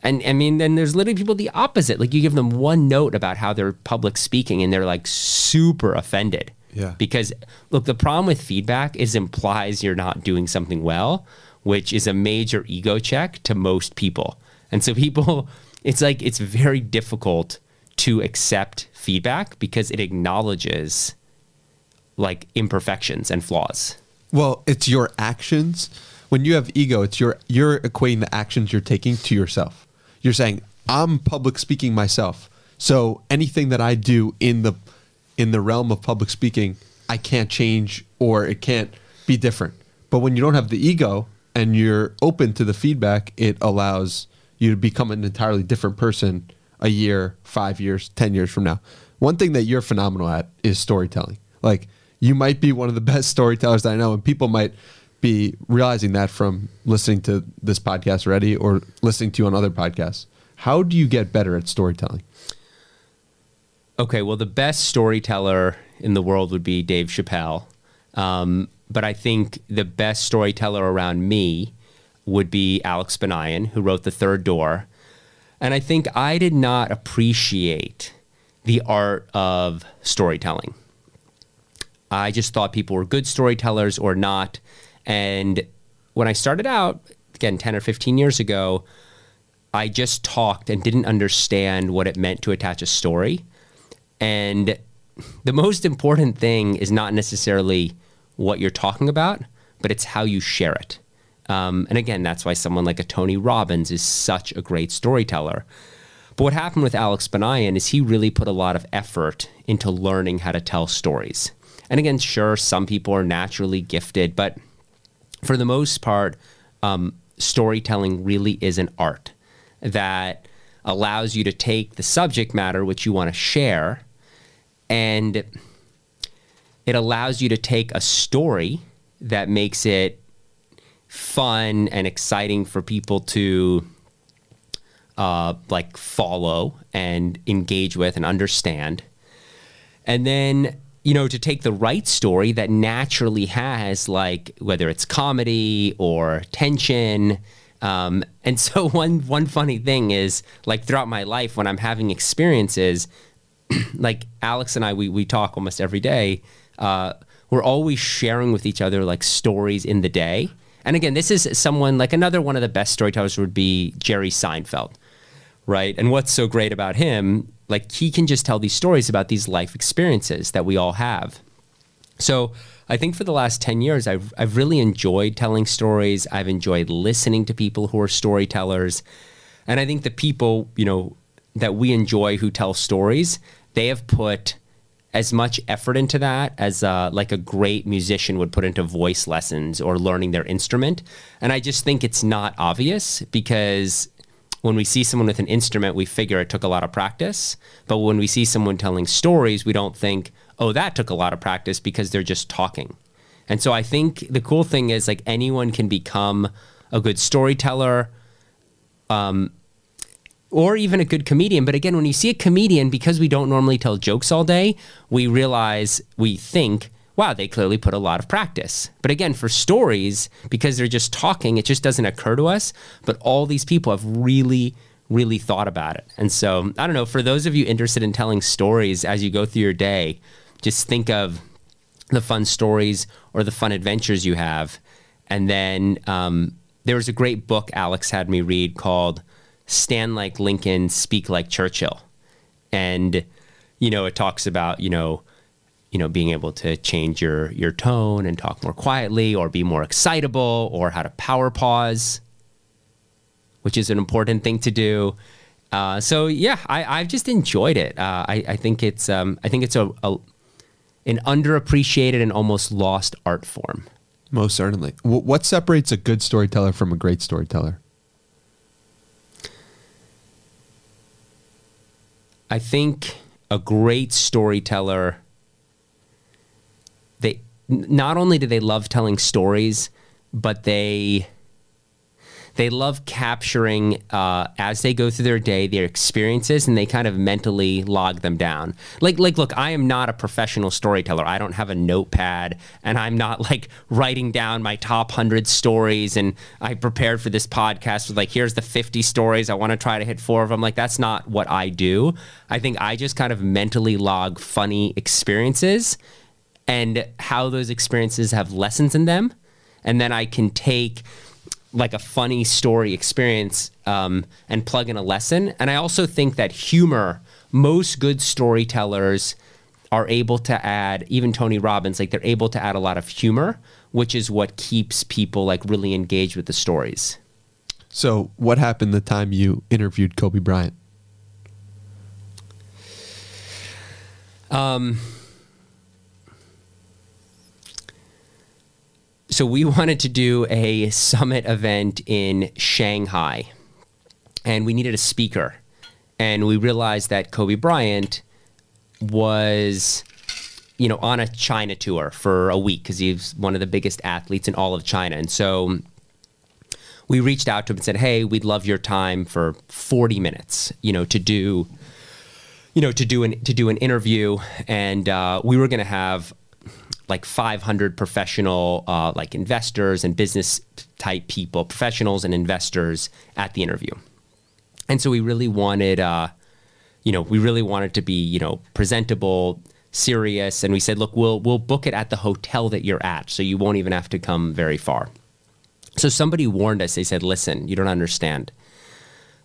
And I mean, then there's literally people the opposite. Like you give them one note about how they're public speaking, and they're like super offended.
Yeah.
Because look, the problem with feedback is implies you're not doing something well, which is a major ego check to most people. And so people, <laughs> it's like it's very difficult to accept feedback because it acknowledges like imperfections and flaws.
Well, it's your actions. When you have ego, it's your you're equating the actions you're taking to yourself. You're saying, I'm public speaking myself. So anything that I do in the in the realm of public speaking, I can't change or it can't be different. But when you don't have the ego and you're open to the feedback, it allows you to become an entirely different person a year, five years, 10 years from now. One thing that you're phenomenal at is storytelling. Like, you might be one of the <laughs> best storytellers that I know, and people might be realizing that from listening to this podcast already or listening to you on other podcasts. How do you get better at storytelling?
Okay, well, the best storyteller in the world would be Dave Chappelle. Um, but I think the best storyteller around me would be Alex Banayan, who wrote The Third Door. And I think I did not appreciate the art of storytelling. I just thought people were good storytellers or not. And when I started out, again, 10 or 15 years ago, I just talked and didn't understand what it meant to attach a story. And the most important thing is not necessarily what you're talking about, but it's how you share it. Um, and again, that's why someone like a Tony Robbins is such a great storyteller. But what happened with Alex Banayan is he really put a lot of effort into learning how to tell stories. And again, sure, some people are naturally gifted, but for the most part, um, storytelling really is an art that allows you to take the subject matter which you want to share and it allows you to take a story that makes it fun and exciting for people to uh, like follow and engage with and understand. And then you know to take the right story that naturally has like whether it's comedy or tension um, <laughs> and so one one funny thing is like throughout my life when i'm having experiences <clears throat> like Alex and I, we, we talk almost every day. Uh, we're always sharing with each other like stories in the day. And again, this is someone like another one of the best storytellers would be Jerry Seinfeld, right? And what's so great about him, like he can just tell these stories about these life experiences that we all have. So I think for the last 10 years, I've, I've really enjoyed telling stories. I've enjoyed listening to people who are storytellers. And I think the people, you know, that we enjoy who tell stories, they have put as much effort into that as uh, like a great musician would put into voice lessons or learning their instrument. And I just think it's not obvious because when we see someone with an instrument, we figure it took a lot of practice. But when we see someone telling stories, we don't think, oh, that took a lot of practice because they're just talking. And so I think the cool thing is like anyone can become a good storyteller. Um, or even a good comedian. But again, when you see a comedian, because we don't normally tell jokes all day, we realize, we think, wow, they clearly put a lot of practice. But again, for stories, because they're just talking, it just doesn't occur to us. But all these people have really, really thought about it. And so, I don't know, for those of you interested in telling stories as you go through your day, just think of the fun stories or the fun adventures you have. And then um, there was a great book Alex had me read called stand like Lincoln, speak like Churchill. And, you know, it talks about, you know, you know, being able to change your your tone and talk more quietly or be more excitable or how to power pause, which is an important thing to do. Uh, so yeah, I, I've just enjoyed it. Uh, I, I think it's um, I think it's a, a an underappreciated and almost lost art form.
Most certainly. What separates a good storyteller from a great storyteller?
I think a great storyteller not only do they love telling stories, but they they love capturing uh, as they go through their day their experiences and they kind of mentally log them down. Like like look i am not a professional storyteller. I don't have a notepad and i'm not <laughs> like writing down my top 100 stories and i prepared for this podcast with like here's the 50 stories. I want to try to hit four of them like that's not what i do. I think i just kind of mentally log funny experiences and how those experiences have lessons in them and then i can take like a funny story experience um, and plug in a lesson. And I also think that humor, most good storytellers are able to add, even Tony Robbins, like they're able to add a lot of humor, which is what keeps people like really engaged with the stories.
So, what happened the time you interviewed Kobe Bryant?
Um, so we <laughs> wanted to do a summit event in Shanghai, and we needed a speaker, and we realized that Kobe Bryant was you know on a China tour for a week because he's one of the biggest athletes in all of China, and so we reached out to him and said, "Hey, we'd love your time for 40 minutes, you know, to do." You know, to do an to do an interview, and uh, we were going to have like 500 professional uh, like investors and business type people, professionals and investors at the interview. And so we really wanted, uh, you know, we really wanted to be, you know, presentable, serious, and we said, look, we'll we'll book it at the hotel that you're at, so you won't even have to come very far. So somebody warned us. They said, listen, you don't understand.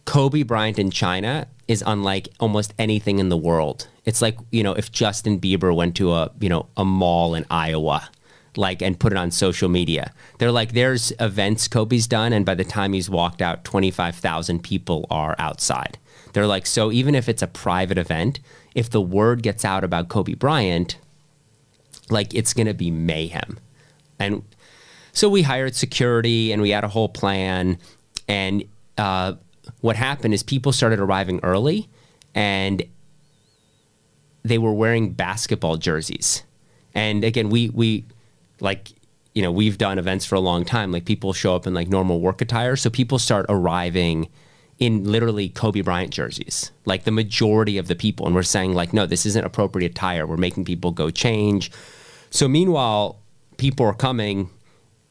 Kobe Bryant in China is unlike almost anything in the world. It's like, you know, if Justin Bieber went to a, you know, a mall in Iowa, like and put it on social media. They're like there's events Kobe's done and by the time he's walked out 25,000 people are outside. They're like so even if it's a private event, if the word gets out about Kobe Bryant, like it's going to be mayhem. And so we hired security and we had a whole plan and uh, what happened is people started arriving early and they were wearing basketball jerseys. And again, we we like you know, we've done events for a long time. Like people show up in like normal work attire, so people start arriving in literally Kobe Bryant jerseys. Like the majority of the people and we're saying like no, this isn't appropriate attire. We're making people go change. So meanwhile, people are coming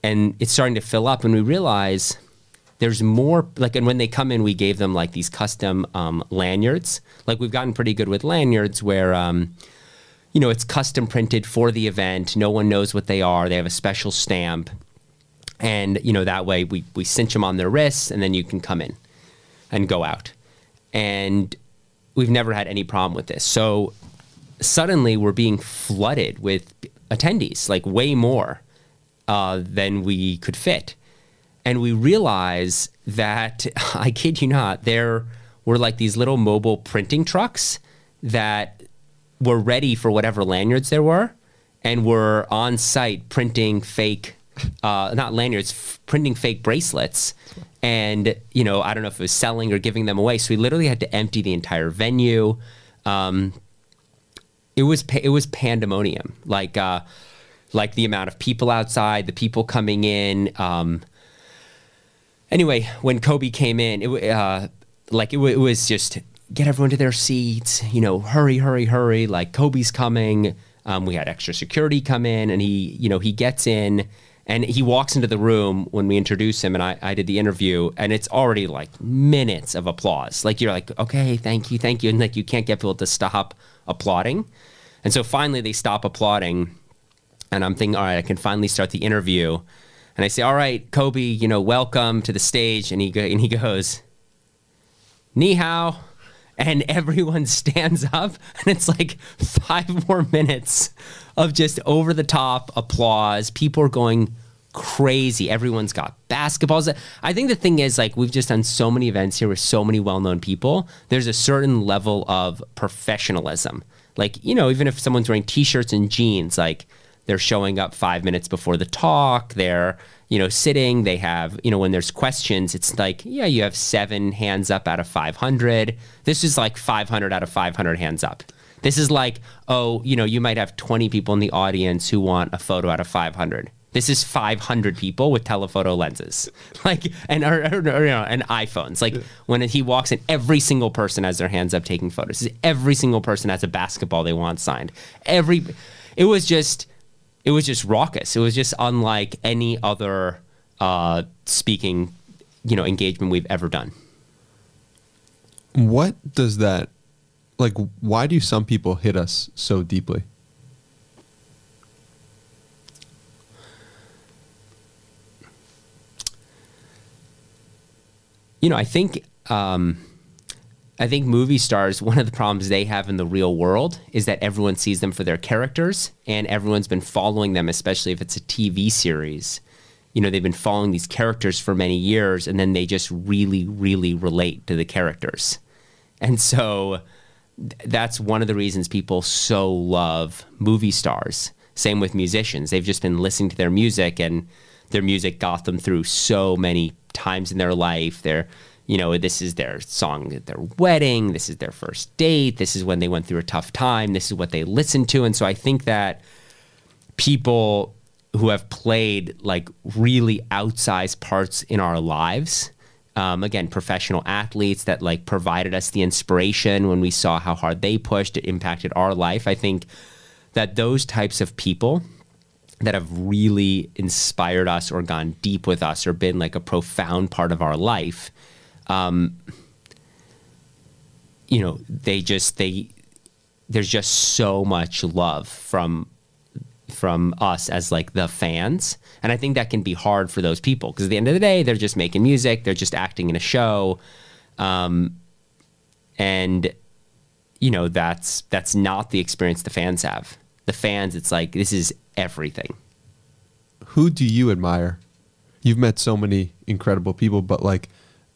and it's starting to fill up and we realize there's more like and when they come in we gave them like these custom um, lanyards. Like we've gotten pretty good with lanyards where um, you know it's custom printed for the event. No one knows what they are. They have a special stamp. And you know that way we, we cinch them on their wrists and then you can come in and go out. And we've never had any problem with this. So suddenly we're being flooded with attendees like way more uh, than we could fit and we realize that <laughs> I kid you not, there were like these little mobile printing trucks that were ready for whatever lanyards there were, and were on site printing fake, uh, not lanyards, f- printing fake bracelets. And you know, I don't know if it was selling or giving them away. So we literally had to empty the entire venue. Um, it was it was pandemonium. Like uh, like the amount of people outside, the people coming in. Um, anyway, when Kobe came in, it uh, like it, it, was just get everyone to their seats. You know, hurry, hurry, hurry! Like Kobe's coming. Um, we had extra security come in, and he, you know, he gets in and he walks into the room when we introduce him, and I, I did the interview, and it's already like minutes of applause. Like you're like, okay, thank you, thank you, and like you can't get people to stop applauding. And so finally they stop applauding, and I'm thinking, all right, I can finally start the interview and I say, "All right, Kobe, you know, welcome to the stage." And he go, and he goes, "Ni hao," and <laughs> everyone stands up, and it's like five more minutes of just over the top applause. People are going crazy. Everyone's got basketballs. I think the thing is, like, we've just done so many events here with so many well known people. There's a certain level of professionalism. Like, you know, even if someone's wearing t shirts and jeans, like, they're showing up five minutes before the talk. They're, you know, sitting. They have, you know, when there's questions, it's like, yeah, you have seven hands up out of 500. This is like 500 out of 500 hands up. This is like, oh, you know, you might have 20 people in the audience who want a photo out of 500. This is 500 people with telephoto lenses, <laughs> like and or, or, or, you know, and iPhones. Like when he walks in, every single person has their hands up taking photos. Every single person has a basketball they want signed. Every, it was just, it was just raucous. It was just unlike any other uh, speaking, you know, engagement we've ever done.
What does that, like? Why do some people hit us so deeply?
you know, I think um, I think movie stars. One of the problems they have in the real world is that everyone sees them for their characters, and everyone's been following them, especially if it's a TV series. You know, they've been following these characters for many years, and then they just really, really relate to the characters, and so that's one of the reasons people so love movie stars. Same with musicians; they've just been listening to their music and their music got them through so many times in their life. They're, you know, this is their song at their wedding. This is their first date. This is when they went through a tough time. This is what they listened to. And so I think that people who have played like really outsized parts in our lives, um, again, professional athletes that like provided us the inspiration when we saw how hard they pushed, it impacted our life. I think that those types of people that have really inspired us or gone deep with us or been like a profound part of our life um, you know they just they there's just so much love from from us as like the fans and i think that can be hard for those people because at the end of the day they're just making music they're just acting in a show um, and you know that's that's not the experience the fans have the fans it's like this is everything.
Who do you admire? You've met so many incredible people, but like,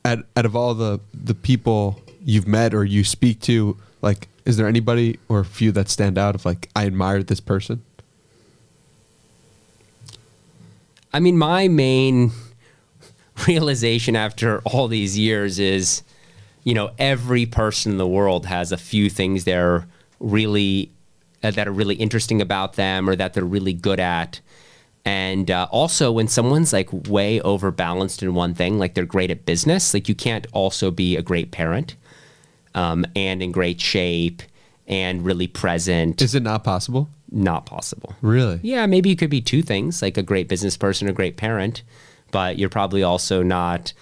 out, out of all the the people you've met or you speak to, like, is there anybody or a few that stand out of like I admired this person?
I mean, my main <laughs> realization after all these years is, you know, every person in the world has a few things they're really uh, that are really interesting about them or that they're really good at. And uh, also, when someone's like way overbalanced in one thing, like they're great at business, like you can't also be a great parent um, and in great shape and really present.
Is it not possible?
Not possible.
Really?
Yeah, maybe you could be two things, like a great business person, a great parent, but you're probably also not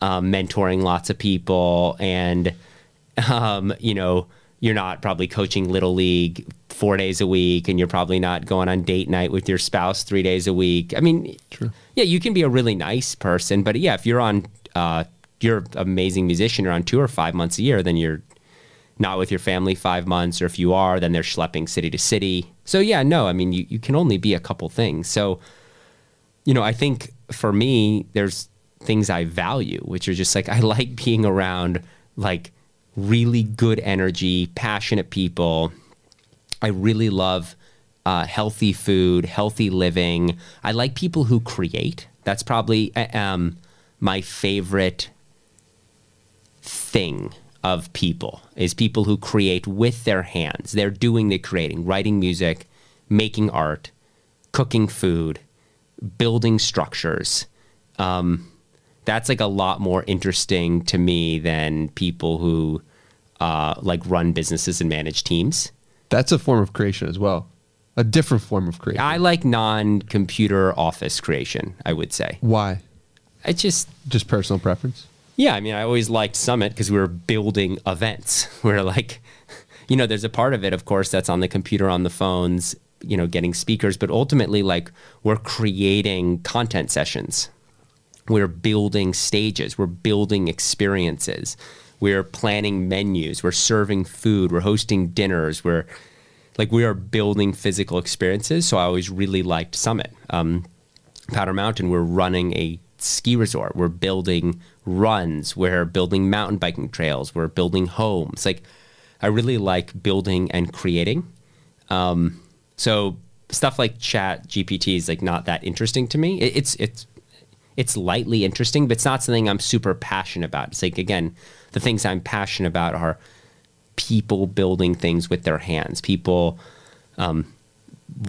um, mentoring lots of people and, <laughs> um, you know, you're not probably coaching little league four days a week and you're probably not going on date night with your spouse three days a week i mean True. yeah you can be a really nice person but yeah if you're on uh, you're an amazing musician you're on tour five months a year then you're not with your family five months or if you are then they're schlepping city to city so yeah no i mean you, you can only be a couple things so you know i think for me there's things i value which are just like i like being around like really good energy, passionate people. I really love uh, healthy food, healthy living. I like people who create. That's probably uh, um, my favorite thing of people is people who create with their hands. They're doing the creating, writing music, making art, cooking food, building structures. Um, that's like a lot more interesting to me than people who uh, like run businesses and manage teams.
That's a form of creation as well. A different form of creation.
I like non-computer office creation. I would say.
Why?
I just
just personal preference.
Yeah, I mean, I always liked Summit because we were building events. <laughs> We are like, <laughs> you know, there's a part of it, of course, that's on the computer, on the phones, you know, getting speakers, but ultimately, like, we're creating content sessions we're building stages, we're building experiences, we're planning menus, we're serving food, we're hosting dinners, we're like we are building physical experiences. So I always really liked Summit. Um, Powder Mountain, we're running a ski resort, we're building runs, we're building mountain biking trails, we're building homes. Like I really like building and creating. Um, so stuff like Chat GPT is like not that interesting to me. It, it's it's it's lightly interesting, but it's not something I'm super passionate about. It's like again, the things I'm passionate about are people building things with their hands. People, um,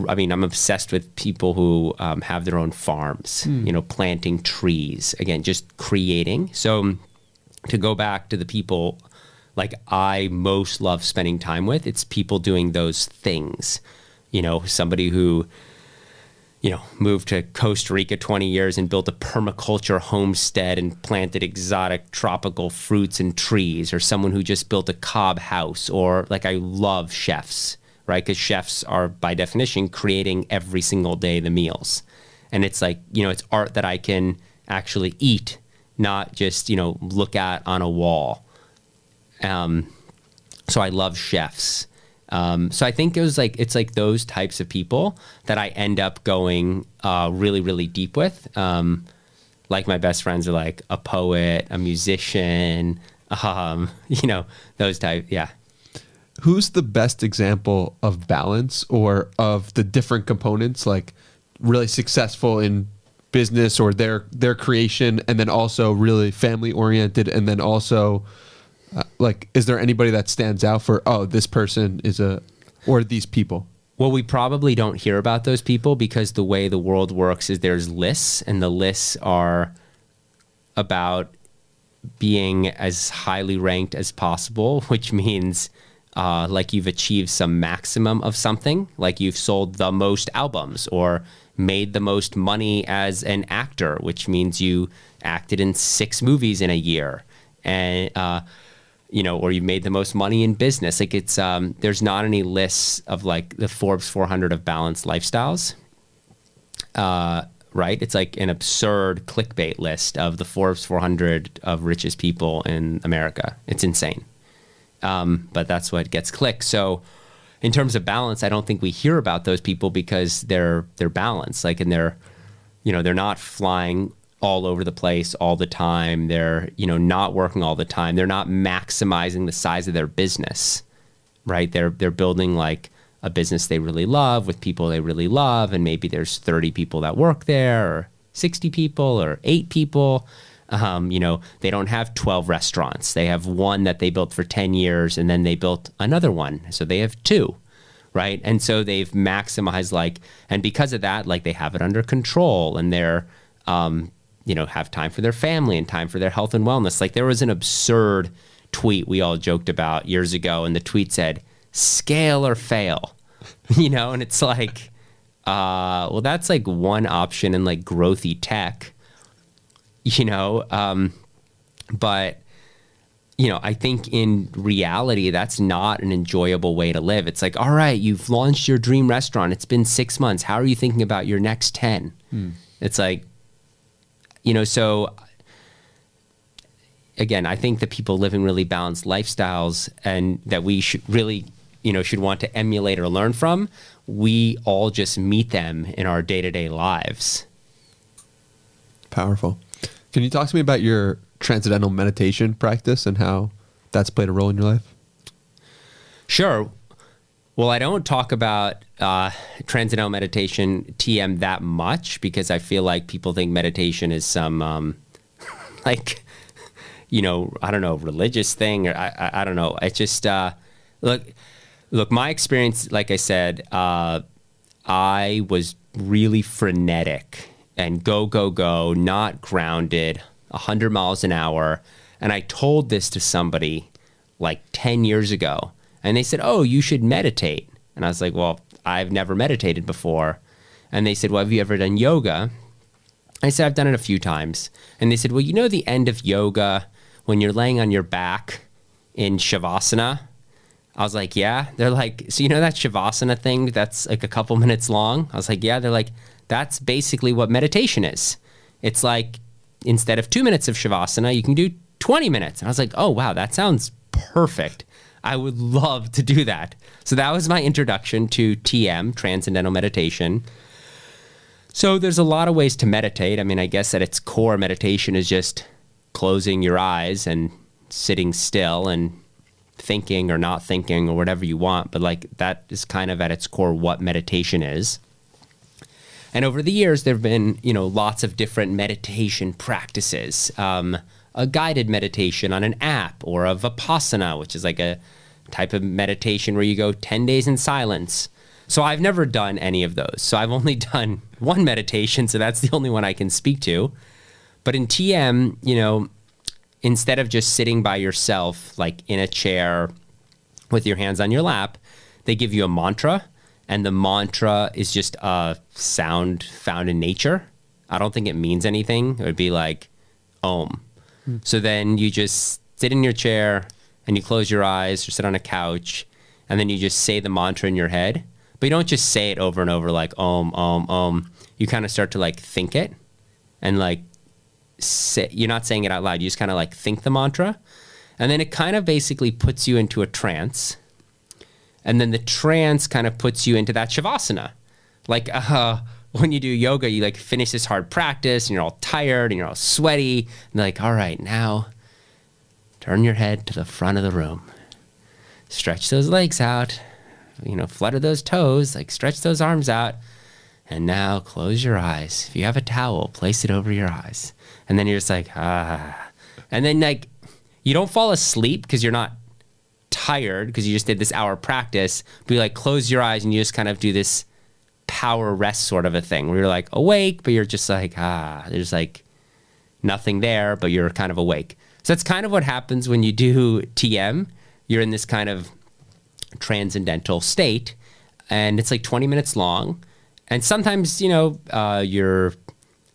I mean, I'm obsessed with people who um, have their own farms. You know, planting trees. Again, just creating. So to go back to the people like I most love spending time with, it's people doing those things. You know, somebody who you know, moved to Costa Rica 20 years and built a permaculture homestead and planted exotic tropical fruits and trees, or someone who just built a cob house, or like I love chefs, right? Because chefs are by definition creating every single day the meals. And it's like, you know, it's art that I can actually eat, not just, you know, look at on a wall. Um, so I love chefs. Um, so I think it was like it's like those types of people that I end up going uh, really really deep with. Um, like my best friends are like a poet, a musician, um, <laughs> you know those type. Yeah.
Who's the best example of balance or of the different components, like really successful in business or their their creation, and then also really family oriented, and then also uh, like, is there anybody that stands out for? Oh, this person is a, or these people.
Well, we probably don't hear about those people because the way the world works is there's lists, and the lists are about being as highly ranked as possible, <laughs> which means uh, like you've achieved some maximum of something, like you've sold the most albums or made the most money as an actor, which means you acted in six movies in a year, and uh, you know, or you've made the most money in business. Like it's um, there's not any lists of like the Forbes 400 of balanced lifestyles. Uh, right? It's like an absurd clickbait list of the Forbes 400 of richest people in America. It's insane. Um, but that's what gets clicked. So, in terms of balance, I don't think we hear about those people because they're they're balanced. Like, and they're, you know, they're not flying all over the place all the time. They're, you know, not working all the time. They're not maximizing the size of their business, right? They're they're building like a business they really love with people they really love, and maybe there's 30 people that work there, or 60 people, or eight people. Um, you know, they don't have 12 restaurants. They have one that they built for 10 years, and then they built another one. So they have two, right? And so they've maximized like, and because of that, like they have it under control, and they're um, you know, have time for their family and time for their health and wellness. Like there was an absurd tweet we all joked about years ago, and the tweet said, scale or fail, <laughs> you know, and it's like, uh, well, that's like one option in like growthy tech, you know, um, but you know, I think in reality, that's not an enjoyable way to live. It's like, all right, you've launched your dream restaurant. It's been six months. How are you thinking about your next 10? Hmm. It's like, you know, so again, I think that people living really balanced lifestyles and that we should really, you know, should want to emulate or learn from, we all just meet them in our day to day lives.
Powerful. Can you talk to me about your transcendental meditation practice and how that's played a role in your life?
Sure. Well, I don't talk about uh, transcendental meditation TM that much because I feel like people think meditation is some um, <laughs> like you know I don't know religious thing or I I, I don't know. It's just uh, look look my experience. Like I said, uh, I was really frenetic and go go go, not grounded, hundred miles an hour, and I told this to somebody like ten years ago and they said, "Oh, you should meditate." And I was like, "Well, I've never meditated before." And they said, "Well, have you ever done yoga?" I said, "I've done it a few times." And they said, "Well, you know the end of yoga when you're laying on your back in shavasana?" I was like, "Yeah." They're like, "So you know that shavasana thing that's like a couple minutes long?" I was like, "Yeah." They're like, "That's basically what meditation is. It's like instead of 2 minutes of shavasana, you can do 20 minutes." And I was like, "Oh, wow, that sounds perfect." I would love to do that. So that was my introduction to TM, Transcendental Meditation. So there's a lot of ways to meditate. I mean, I guess at its core, meditation is just closing your eyes and sitting still and thinking or not thinking or whatever you want. But like that is kind of at its core what meditation is. And over the years, there have been, you know, lots of different meditation practices. Um, a guided meditation on an app, or a vipassana, which is like a type of meditation where you go 10 days in silence. So I've never done any of those. So I've only <laughs> done one meditation, so that's the only one I can speak to. But in TM, you know, instead of just sitting by yourself, like in a chair with your hands on your lap, they give you a mantra, and the mantra is just a sound found in nature. I don't think it means anything. It would be like Om. Hmm. So then you just sit in your chair and you close your eyes or sit on a couch, and then you just say the mantra in your head. But you don't just say it over and over like Om, Om, Om. You kind of start to like think it and like say, you're not saying it out loud. You just kind of like think the mantra. And then it kind of basically puts you into a trance and then the trance kind of puts you into that shavasana. Like uh, when you do yoga, you like finish this hard practice and you're all tired and you're all sweaty. And like, all right, now turn your head to the front of the room. Stretch those legs out, you know, flutter those toes, like stretch those arms out. And now close your eyes. If you have a towel, place it over your eyes. And then you're just like, ah. And then like you don't fall asleep because you're not tired because you just did this hour practice, but you like close your eyes and you just kind of do this power rest sort of a thing where you're like awake, but you're just like, ah, there's like nothing there, but you're kind of awake. So that's kind of what happens when you do TM. You're in this kind of transcendental state, and it's like 20 minutes long. And sometimes, you know, uh, you're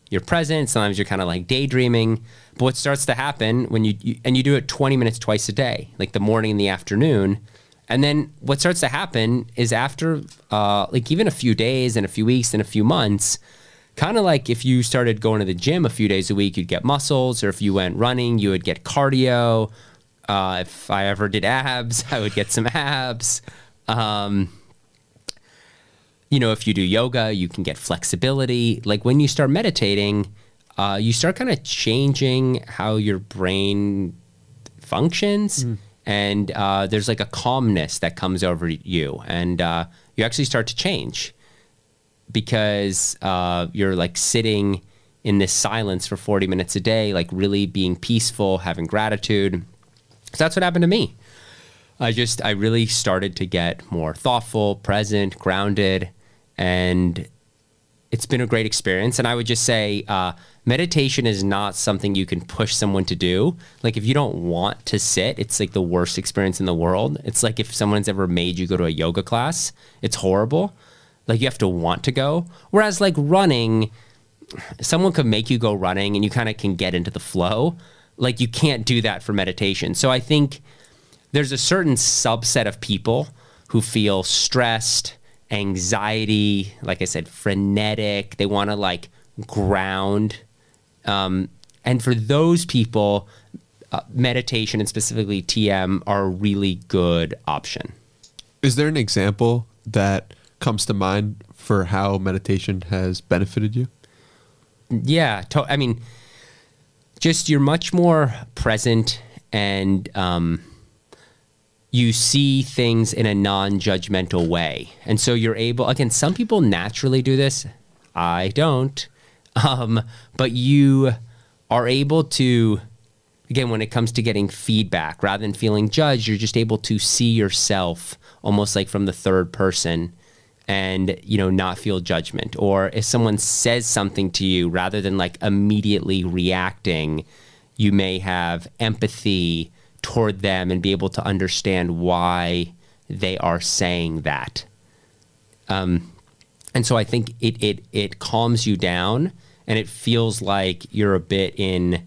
you're present. Sometimes you're kind of like daydreaming. But what starts to happen when you, you, and you do it 20 minutes twice a day, like the morning and the afternoon. And then what starts to happen is after uh, like even a few days and a few weeks and a few months, kind of like if you started going to the gym a few days a week, you'd get muscles, or if you went running, you would get cardio. Uh, if I ever did abs, <laughs> I would get some abs. Um, you know, if you do yoga, you can get flexibility. Like when you start meditating, uh, you start kind of changing how your brain functions. Mm. And uh, there's like a calmness that comes over you. And uh, you actually start to change because uh, you're like sitting in this silence for 40 minutes a day, like really being peaceful, having gratitude. So that's what happened to me. I just, I really started to get more thoughtful, present, grounded, and it's been a great experience. And I would just say, uh, meditation is not something you can push someone to do. Like if you don't want to sit, it's like the worst experience in the world. It's like if someone's ever made you go to a yoga class, it's horrible. Like you have to want to go. Whereas like running, someone could make you go running and you kind of can get into the flow. Like you can't do that for meditation. So I think there's a certain subset of people who feel stressed, anxiety, like I said, frenetic. They want to like ground um, and for those people, uh, meditation and specifically TM are a really good option.
Is there an example that comes to mind for how meditation has benefited you?
Yeah, to- I mean, just you're much more present and um, you see things in a non-judgmental way, and so you're able. Again, some people naturally do this. I don't. <laughs> Um, but you are able to, again, when it comes to getting feedback, rather than feeling judged, you're just able to see yourself almost like from the third person and you know not feel judgment or if someone says something to you rather than like immediately reacting you may have empathy toward them and be able to understand why they are saying that um, and so i think it, it it calms you down and it feels like you're a bit in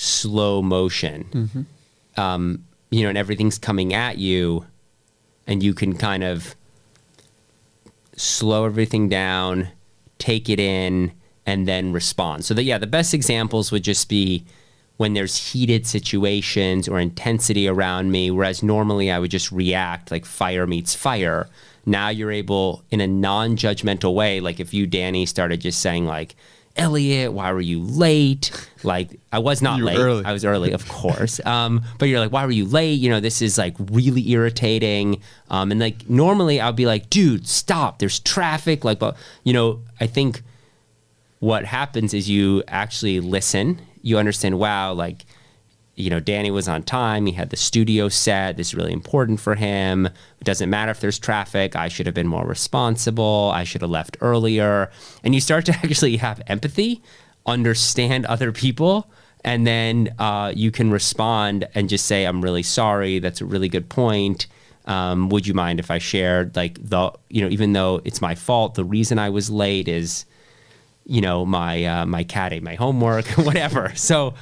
slow motion. Mm-hmm. Um, you know, and everything's coming at you, and you can kind of slow everything down, take it in, and then respond. So that yeah, the best examples would just be when there's heated situations or intensity around me, whereas normally I would just react like fire meets fire. Now you're able in a non-judgmental way, like if you, Danny, started just saying like, Elliot, why were you late? Like, I was not late.
early.
I was early, of course. <laughs> Um, but you're like, why were you late? You know, this is like really irritating. Um, and like, normally I'll be like, dude, stop. There's traffic. Like, but, you know, I think what happens is you actually listen. You understand, wow, like, you know, Danny was on time. He had the studio set. This is really important for him. It doesn't matter if there's traffic. I should have been more responsible. I should have left earlier. And you start to <laughs> actually have empathy, understand other people, and then uh, you can respond and just say, "I'm really sorry. That's a really good point." Um, would you mind if I shared like the you know even though it's my fault, the reason I was late is you know my uh, my cat ate my homework <laughs> whatever so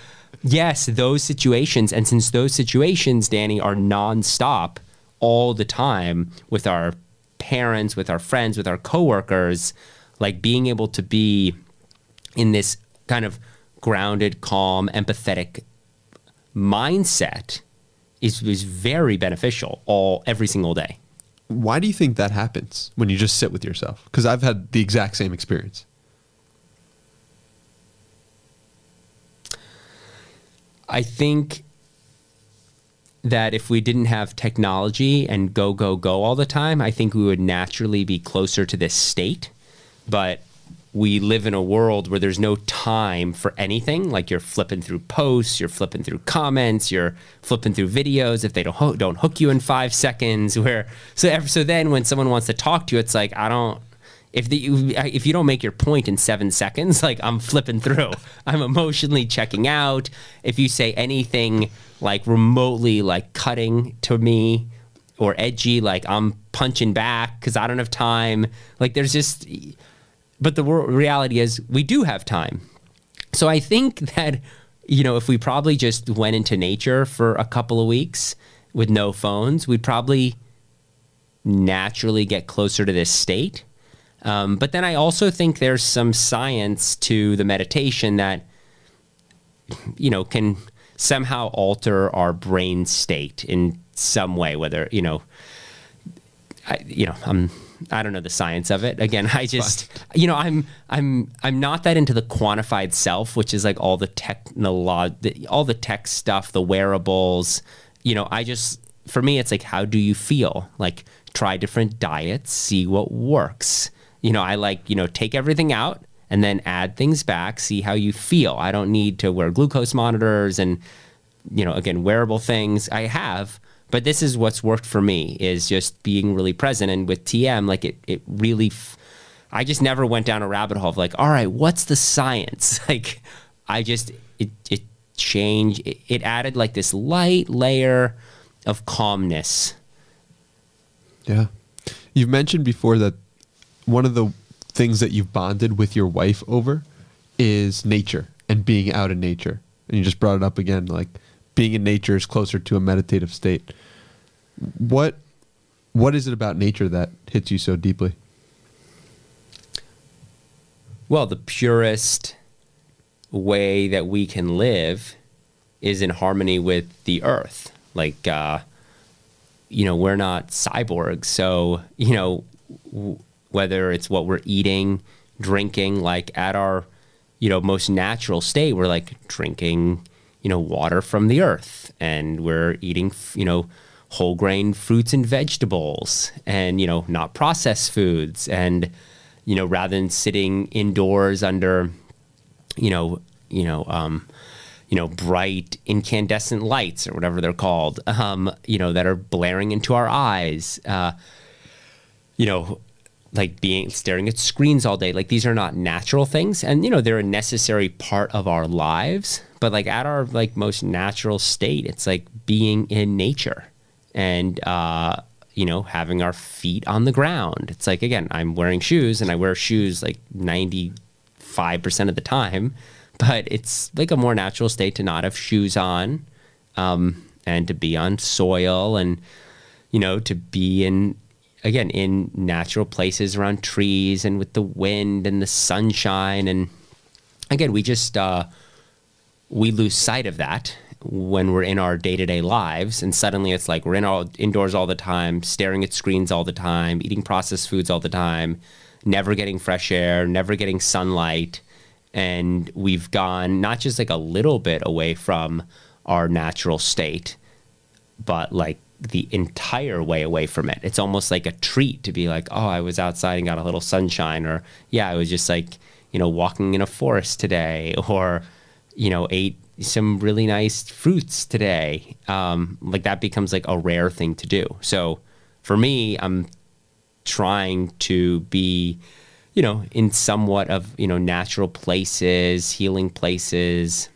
yes those situations and since those situations danny are nonstop all the time with our parents with our friends with our coworkers like being able to be in this kind of grounded calm empathetic mindset is, is very beneficial all every single day
Why do you think that happens when you just sit with yourself? Because I've had the exact same experience.
I think that if we didn't have technology and go, go, go all the time, I think we would naturally be closer to this state. But we live in a world where there's no time for anything. Like you're flipping through posts, you're flipping through comments, you're flipping through videos. If they don't ho- don't hook you in five seconds, <laughs> where so so then when someone wants to talk to you, it's like I don't. If the if you don't make your point in seven seconds, <laughs> like I'm flipping through, <laughs> I'm emotionally checking out. If you say anything like remotely like cutting to me or edgy, like I'm punching back because I don't have time. Like there's just but the reality is we do have time. So I think <laughs> that you know if we probably just went into nature for a couple of weeks with no phones, we'd probably naturally get closer to this state. Um, but then I also think there's some science to the meditation that you know can somehow alter our brain state in some way, whether you know I, you know, I'm I don't know the science of it. Again, <laughs> I just you know, I'm I'm I'm not that into the quantified self, which is like all the technolo- all the tech stuff, the wearables. You know, I just for me it's like how do you feel? Like try different diets, see what works. You know, I like, you know, take everything out and then add things back, see how you feel. I don't need to wear glucose monitors and you know, again, wearable things I have, but this is what's worked for me is just being really present. And with TM, like it, it really, f- I just never went down a rabbit hole of like, all right, what's the science? <laughs> Like, I just, it, it changed, it, it added like this light layer of calmness.
Yeah. You've mentioned before that one of the things that you've bonded with your wife over is nature and being out in nature. And you just brought it up again like being in nature is closer to a meditative state. What what is it about nature that hits you so deeply?
Well, the purest way that we can live is in harmony with the earth. Like, uh, you know, we're not cyborgs. So, you know, whether it's what we're eating, drinking, like at our, you know, most natural state, we're like drinking, you know, water from the earth and we're eating, you know, whole grain fruits and vegetables and, you know, not processed foods. And, you know, rather than sitting indoors under, you know, you know, um, you know, bright incandescent lights or whatever they're called, um, you know, that are blaring into our eyes. Uh, you know, like being staring at screens all day. Like these are not natural things, and you know, they're a necessary part of our lives. But like at our like most natural state, it's like being in nature and uh, you know having our feet on the ground. It's like again, I'm wearing shoes, and I wear shoes like ninety five percent of the time. But it's like a more natural state to not have shoes on, um, and to be on soil, and you know to be in again in natural places around trees and with the wind and the sunshine. And again we just uh, we lose sight of that when we're in our day-to-day lives. And suddenly it's like we're in all indoors all the time staring at screens all the time eating processed foods all the time never getting fresh air never getting sunlight. And we've gone not just like a little bit away from our natural state, but like the entire way away from it. It's almost like a treat to be like, oh, I was outside and got a little sunshine, or yeah, I was just like, you know, walking in a forest today, <laughs> or, you know, ate some really nice fruits today. Um, like that becomes like a rare thing to do. So for me, I'm trying to be, you know, in somewhat of, you know, natural places, healing places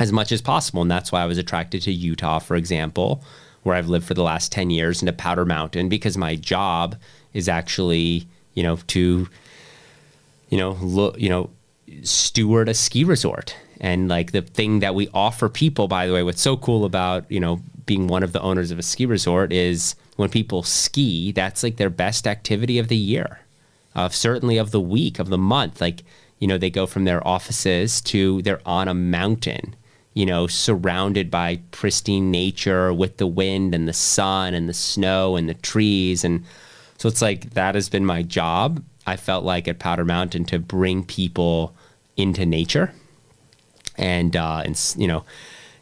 as much as possible. And that's why I was attracted to Utah, for example, where I've lived for the last 10 years, and to Powder Mountain because my job is actually, you know, to, you know, look, you know, steward a ski resort. And like the thing that we offer people, by the way, what's so cool about, you know, being one of the owners of a ski resort is when people ski, that's like their best activity of the year, uh, certainly of the week, of the month. Like, you know, they go from their offices to they're on a mountain, you know, surrounded by pristine nature with the wind and the sun and the snow and the trees. And so it's like that has been my job. I felt like at Powder Mountain to bring people into nature and, uh, and you know,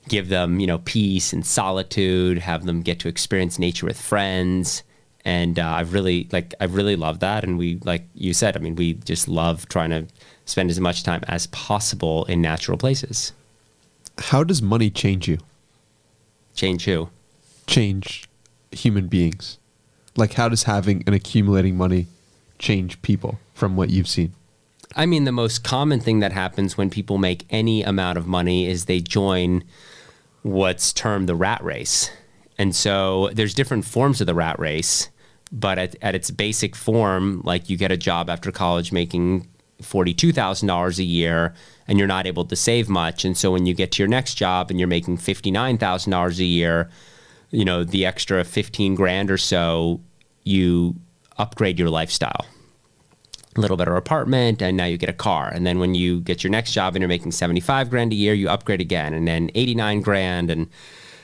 give them you know peace and solitude, have them get to experience nature with friends. And uh, I've really like I've really loved that, and we like you said, I mean, we just love trying to spend as much time as possible in natural places.
How does money change you?
Change who?
Change human beings. Like, how does having and accumulating money change people from what you've seen?
I mean, the most common thing that happens when people make any amount of money is they join what's termed the rat race. And so there's different forms of the rat race, but at, at its basic form, like you get a job after college making $42,000 a year and you're not able to save much. And so when you get to your next job and you're making $59,000 a year, you know, the extra 15 grand or so, you upgrade your lifestyle a little better apartment and now you get a car and then when you get your next job and you're making 75 grand a year you upgrade again and then 89 grand and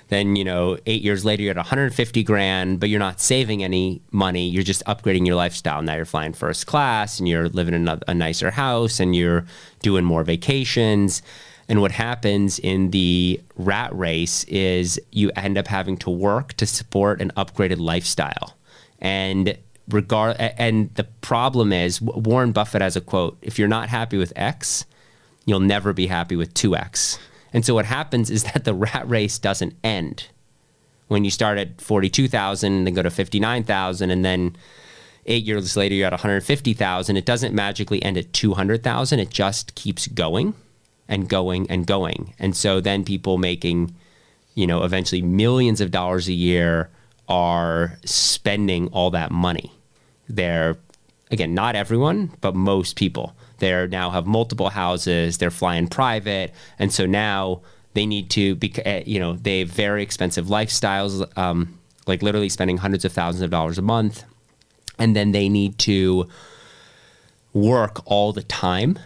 then you know eight years later you're at 150 grand but you're not saving any money. You're just upgrading your lifestyle. Now you're flying first class and you're living in a, a nicer house and you're doing more vacations. And what happens in the rat race is you end up having to work to support an upgraded lifestyle. And regard and the problem is Warren Buffett has a quote if you're not happy with X you'll never be happy with 2X and so what happens is <laughs> that the rat race doesn't end. When you start at 42,000 then go to 59,000 and then 8 years later you're at 150,000 it doesn't magically end at 200,000 it just keeps going and going and going. And so then people making you know eventually millions of dollars a year are spending all that money. They're again not everyone, but most people. They now have multiple houses. They're flying private, and so now they need to be eh, you know they have very expensive lifestyles, um, like literally spending hundreds of thousands of dollars a month, and then they need to work all the time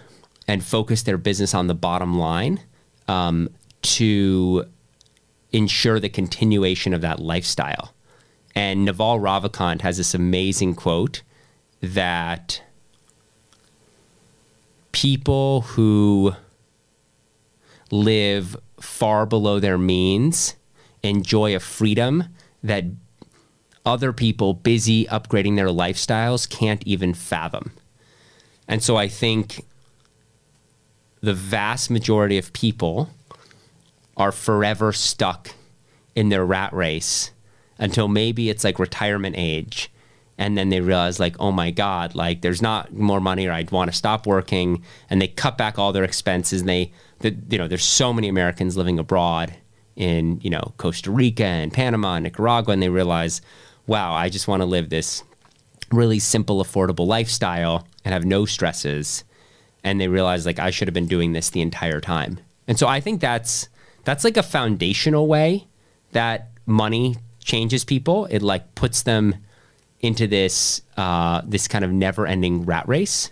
and focus their business on the bottom line um, to ensure the continuation of that lifestyle. And Naval Ravikant has this amazing quote that people who live far below their means enjoy a freedom that other people busy upgrading their lifestyles can't even fathom. And so I think the vast majority of people are forever stuck in their rat race until maybe it's like retirement age and then they realize like oh my god like there's not more money or i'd want to stop working. And they cut back all their expenses. And they the, you know there's so many americans living abroad in you know costa rica and panama and nicaragua. And they realize wow i just want to live this really simple affordable lifestyle and have no stresses. And they realize like i should have been doing this the entire time. And so i think that's that's like a foundational way that money changes people. It like puts them into this uh, this kind of never ending rat race.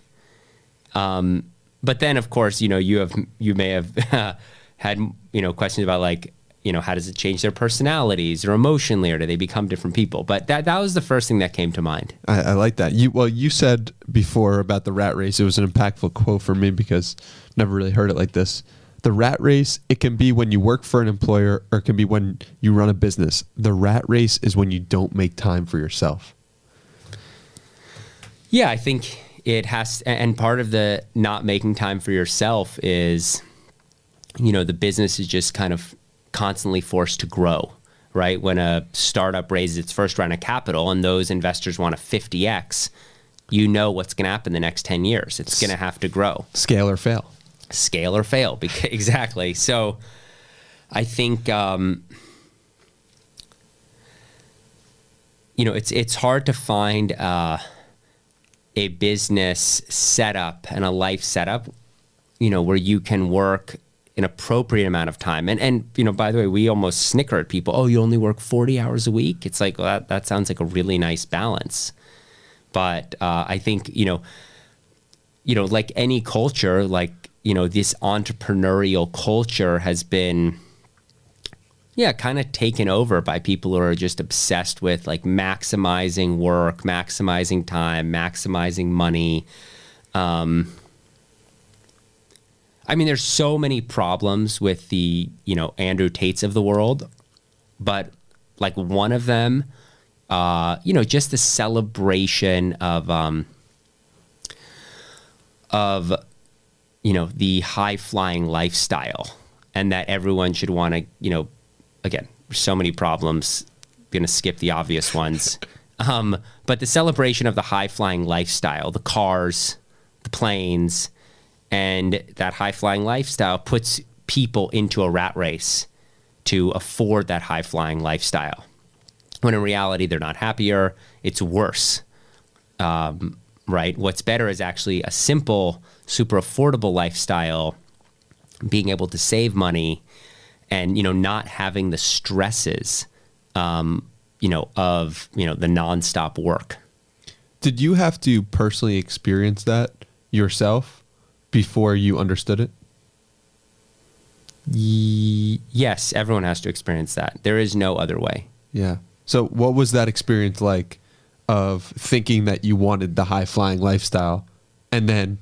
Um, but then, of course, you know you have you may have <laughs> had you know questions about like you know how does it change their personalities or emotionally or do they become different people but that that was the first thing that came to mind
I, I, like that you well you said before about the rat race it was an impactful quote for me because i've never really heard it like this. The rat race, it can be when you work for an employer or it can be when you run a business. The rat race is when you don't make time for yourself.
Yeah, I think it has, and part of the not making time for yourself is, you know, the business is just kind of constantly forced to grow, right? When a startup raises its first round of capital and those investors want a 50x, you know what's going to happen the next 10 years. It's going to have to grow.
Scale or fail.
Scale or fail. <laughs> Because, exactly. So I think, um, you know, it's, it's hard to find uh, a business setup and a life setup, you know, where you can work an appropriate amount of time. And and you know, by the way, we almost snicker at people. Oh, you only work forty hours a week. It's like well, that that sounds like a really nice balance. But uh, I think you know, you know, like any culture, like you know, this entrepreneurial culture has been. Yeah, kind of taken over by people who are just obsessed with like maximizing work, maximizing time, maximizing money. Um, I mean, there's so many problems with the, you know, Andrew Tates of the world, but like one of them, uh, you know, just the celebration of, um, of, you know, the high flying lifestyle and that everyone should want to, you know, again, so many problems. Going to skip the obvious ones. <laughs> Um, but the celebration of the high flying lifestyle, the cars, the planes, and that high flying lifestyle puts people into a rat race to afford that high flying lifestyle. When in reality, they're not happier, it's worse. Um, right? What's better is actually a simple, super affordable lifestyle, being able to save money and, you know, not having the stresses, um, you know, of, you know, the nonstop work.
Did you have to personally experience that yourself? before you understood it?
yes, everyone has to experience that. There is no other way.
Yeah. So, what was that experience like of thinking that you wanted the high flying lifestyle and then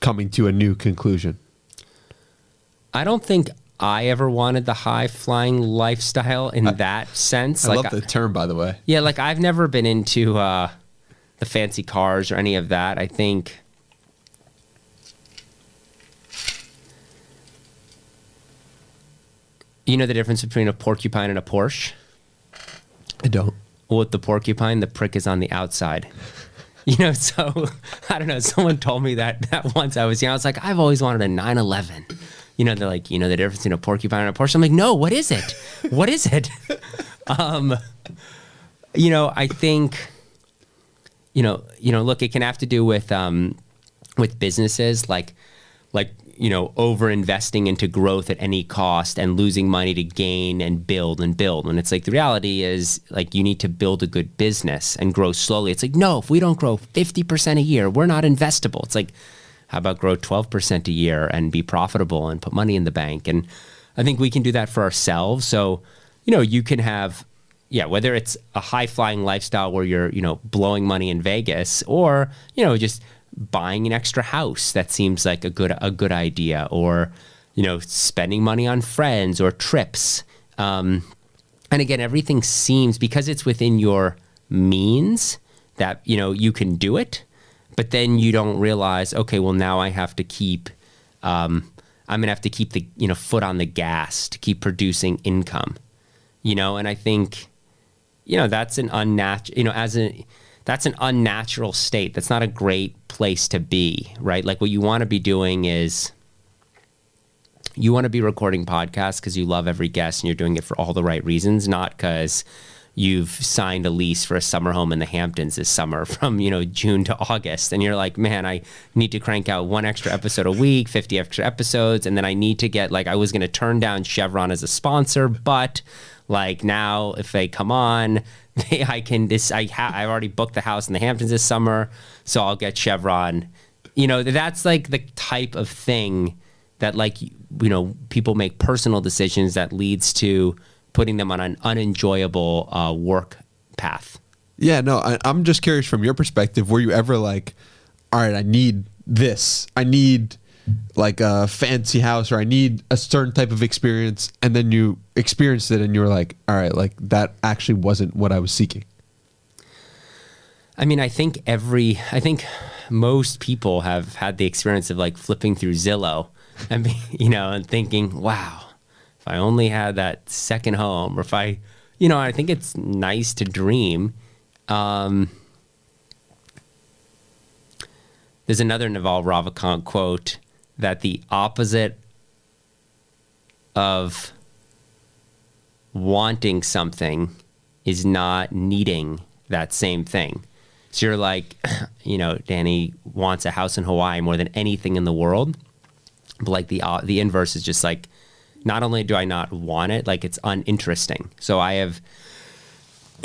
coming to a new conclusion?
I don't think I ever wanted the high flying lifestyle in I, that sense.
I like, love the term, by the way.
Yeah, like I've never been into uh, the fancy cars or any of that. I think You know the difference between a porcupine and a Porsche?
I don't.
Well, with the porcupine, the prick is on the outside. You know, so <laughs> I don't know. Someone told me that that once I was young. I was like, I've always wanted a 911. You know, they're like, you know, the difference between a porcupine and a Porsche. I'm like, no, what is it? What is it? <laughs> um, you know, I think, you know, you know, look, it can have to do with um, with businesses like like you know, over investing into growth at any cost and losing money to gain and build and build. When it's like the reality is like you need to build a good business and grow slowly. It's like, no, if we don't grow 50% a year, we're not investable. It's like, how about grow 12% a year and be profitable and put money in the bank? And I think we can do that for ourselves. So, you know, you can have, yeah, whether it's a high flying lifestyle where you're, you know, blowing money in Vegas or, you know, just buying an extra house that seems like a good a good idea or you know spending money on friends or trips um, and again everything seems because it's within your means that you know you can do it but then you don't realize okay well now i have to keep um, i'm gonna have to keep the you know foot on the gas to keep producing income you know and i think you know that's an unnatural you know as a that's an unnatural state. That's not a great place to be, right? Like what you want to be doing is you want to be recording podcasts because you love every guest and you're doing it for all the right reasons, not because you've signed a lease for a summer home in the Hamptons this summer <laughs> from, you know, June to August. And you're like, man, I need to crank out one extra episode a week, 50 extra episodes. And then I need to get, like, I was going to turn down Chevron as a sponsor, but like now if they come on, <laughs> they, I can this I ha- I've already booked the house in the Hamptons this summer, so I'll get Chevron. You know, that's like the type of thing that like you know people make personal decisions that leads to putting them on an unenjoyable uh, work path.
Yeah, no, I, I'm just curious from your perspective. Were you ever like, all right, I need this. I need like a fancy house or I need a certain type of experience and then you experienced it and you were like, all right, like that actually wasn't what I was seeking?
I mean, I think every, I think most people have had the experience of like flipping through Zillow and, be, <laughs> you know, and thinking, wow, I only had that second home or if I, you know, I think it's nice to dream. Um, there's another Naval Ravikant quote that the opposite of wanting something is not needing that same thing. So you're like, <clears throat> you know, Danny wants a house in Hawaii more than anything in the world. But like the uh, the inverse is just like, not only do I not want it, like it's uninteresting. So I have,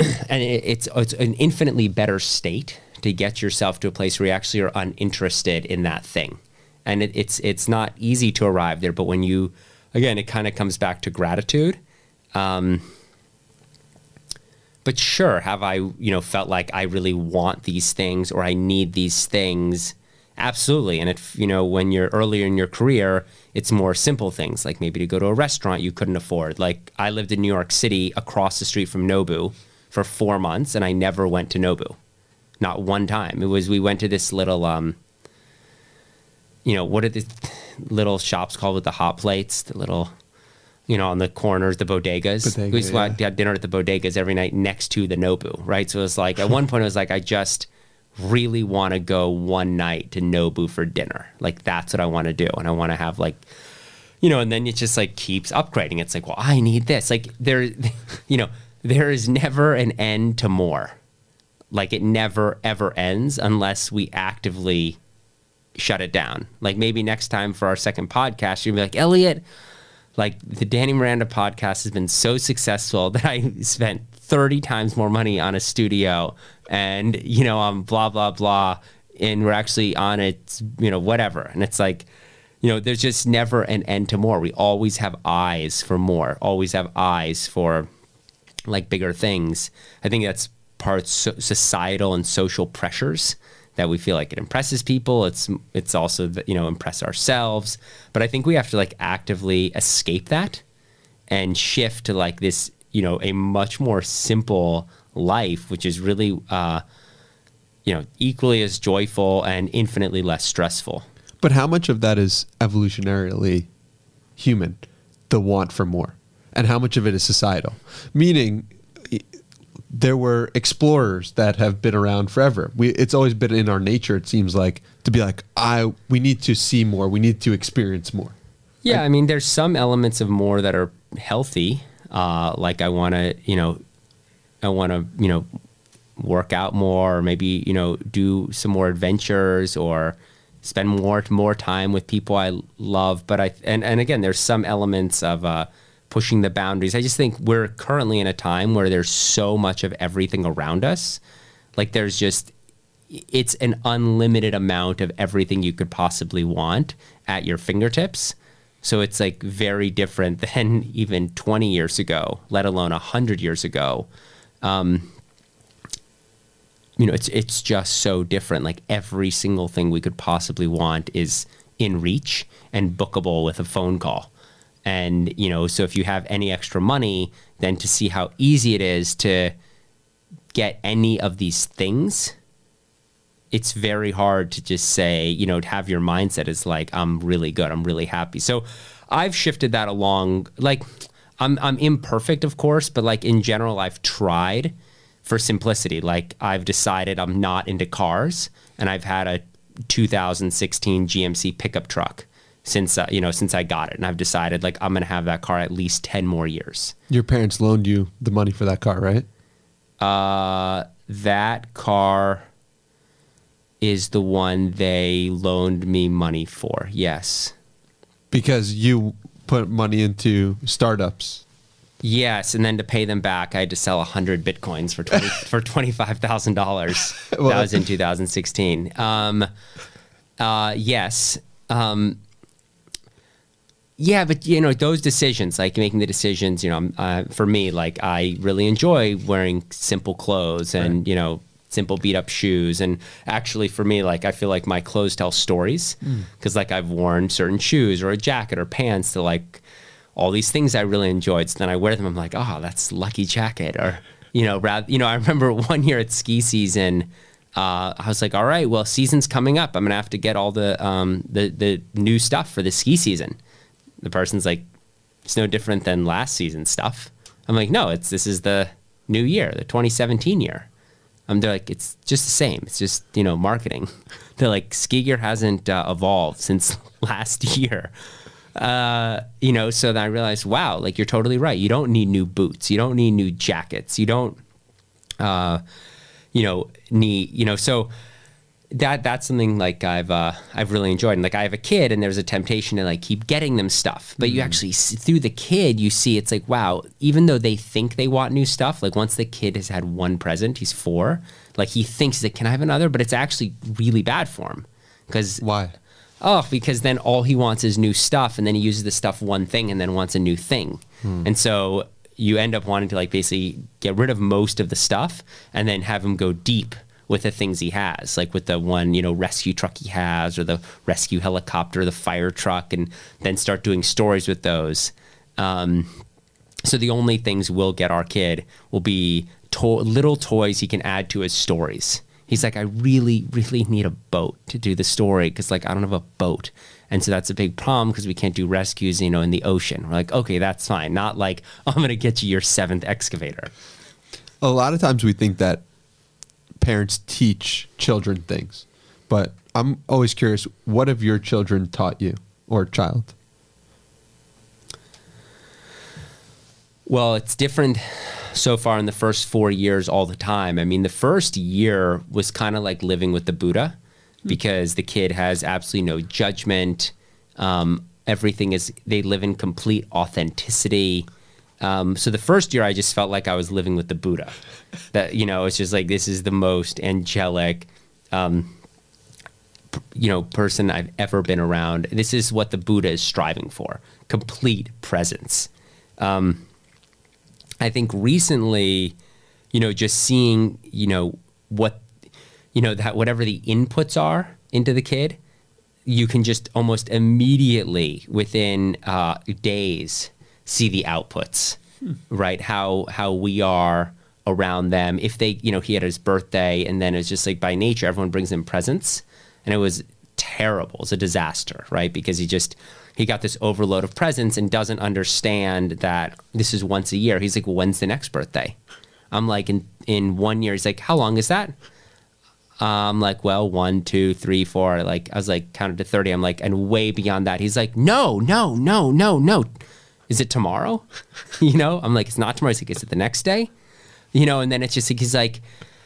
<clears throat> and it, it's it's an infinitely better state to get yourself to a place where you actually are uninterested in that thing, and it, it's it's not easy to arrive there. But when you, again, it kind of comes back to gratitude. Um, but sure, have I, you know, felt like I really want these things or I need these things? Absolutely. And if, you know, when you're earlier in your career, it's more simple things like maybe to go to a restaurant you couldn't afford. Like I lived in New York City across the street from Nobu for four months and I never went to Nobu. Not one time. It was, we went to this little, um, you know, what are the little shops called with the hot plates? The little, you know, on the corners, the bodegas.
Bodega,
we used to
yeah.
have dinner at the bodegas every night next to the Nobu, right? So it was like, at one point, it was like, I just really want to go one night to Nobu for dinner. Like, that's what I want to do. And I want to have, like, you know, and then it just like keeps upgrading. It's like, well, I need this. Like, there, <laughs> you know, there is never an end to more. Like, it never, ever ends unless we actively shut it down. Like, maybe next time for our second podcast, you'll be like, Elliot, like the Danny Miranda podcast has been so successful <laughs> that I spent 30 times more money on a studio and, you know, on blah, blah, blah. And we're actually on it, you know, whatever. And it's like, you know, there's just never an end to more. We always have eyes for more, always have eyes for like bigger things. I think that's part so- societal and social pressures that we feel like it impresses people. It's it's also that, you know impress ourselves, but I think we have to like actively escape that and shift to like this you know a much more simple life, which is really uh, you know equally as joyful and infinitely less stressful.
But how much of that is evolutionarily human, the want for more? And how much of it is societal? Meaning, there were explorers that have been around forever. We, it's always been in our nature, it seems like, to be like, I, we need to see more, we need to experience more.
Yeah, I mean, there's some elements of more that are healthy. Uh, like I want to, you know, I want to, you know, work out more, or maybe you know, do some more adventures, or spend more more time with people I love. But I and and again, there's some elements of uh, pushing the boundaries. I just think we're currently in a time where there's so much of everything around us. Like there's just it's an unlimited amount of everything you could possibly want at your fingertips. So it's like very different than <laughs> even 20 years ago, let alone 100 years ago. Um, you know, it's it's just so different. Like every single thing we could possibly want is in reach and bookable with a phone call. And you know, so if you have any extra money, then to see how easy it is to get any of these things it's very hard to just say, you know, to have your mindset is like, I'm really good, I'm really happy. So I've shifted that along. Like, I'm I'm imperfect, of course, but like in general, I've tried for simplicity. Like I've decided I'm not into cars, and I've had a 2016 GMC pickup truck since uh, you know since I got it, and I've decided like I'm gonna have that car at least 10 more years.
Your parents loaned you the money for that car, right?
Uh, that car is the one they loaned me money for. Yes.
Because you put money into startups.
Yes, and then to pay them back, I had to sell hundred bitcoins for 20, <laughs> for twenty five thousand dollars.
Well-
that was in 2016. Um, uh, yes, um, yeah, but you know those decisions, like making the decisions. You know, uh, for me, like I really enjoy wearing simple clothes, and you know, simple beat up shoes. And actually, for me, like I feel like my clothes tell stories because like I've worn certain shoes or a jacket or pants to like all these things I really enjoyed. So then I wear them. I'm like, oh, that's lucky jacket. Or you know, rather, you know, I remember <laughs> one year at ski season. Uh, I was like, all right, well, season's coming up. I'm gonna have to get all the um, the the new stuff for the ski season. The person's like, it's no different than last season stuff. I'm like, no, it's this is the new year, the 2017 year. Um, they're like, it's just the same. It's just you know marketing. <laughs> They're like, ski gear hasn't uh, evolved since <laughs> last year. Uh, you know, so then I realized, wow, like you're totally right. You don't need new boots. You don't need new jackets. You don't, uh, you know, need you know. So that that's something like I've uh, I've really enjoyed. And like I have a kid, and there's a temptation to like keep getting them stuff, but you actually see, through the kid, you see it's like wow. Even though they think they want new stuff, like once the kid has had one present, he's four, like he thinks that can I have another, but it's actually really bad for him because
Why?
oh, because then all he wants is new stuff, and then he uses the stuff one thing, and then wants a new thing, and so you end up wanting to like basically get rid of most of the stuff, and then have him go deep with the things he has, like with the one you know rescue truck he has, or the rescue helicopter, the fire truck, and then start doing stories with those. Um, so the only things we'll get our kid will be to- little toys he can add to his stories. He's like, I really, really need a boat to do the story because like I don't have a boat, and so that's a big problem because we can't do rescues, you know, in the ocean. We're like, okay, that's fine. Not like I'm gonna get you your seventh excavator.
A lot of times we think that parents teach children things, but I'm always curious what have your children taught you or child?
Well, it's different so far in the first four years all the time. I mean, the first year was kind of like living with the Buddha because the kid has absolutely no judgment. Um, everything is, they live in complete authenticity. Um, so the first year, I just felt like I was living with the Buddha. That, you know, it's just like, this is the most angelic, um, p- you know, person I've ever been around. This is what the Buddha is striving for complete presence. I think recently, you know, just seeing, you know, what, you know, that whatever the inputs are into the kid, you can just almost immediately within uh, days see the outputs, right? How how we are around them. If they, you know, he had his birthday, and then it's just like by nature, everyone brings him presents, and it was terrible. It's a disaster, right? Because he just he got this overload of presents and doesn't understand that this is once a year. He's like, when's the next birthday? I'm like, in in one year. He's like, how long is that? I'm like, well, one, two, three, four. Like, I was like, counted to 30. I'm like, and way beyond that. He's like, no, no, no, no, no. Is it tomorrow? <laughs> you know, I'm like, it's not tomorrow. He's like, is it the next day? You know, and then it's just like, he's like,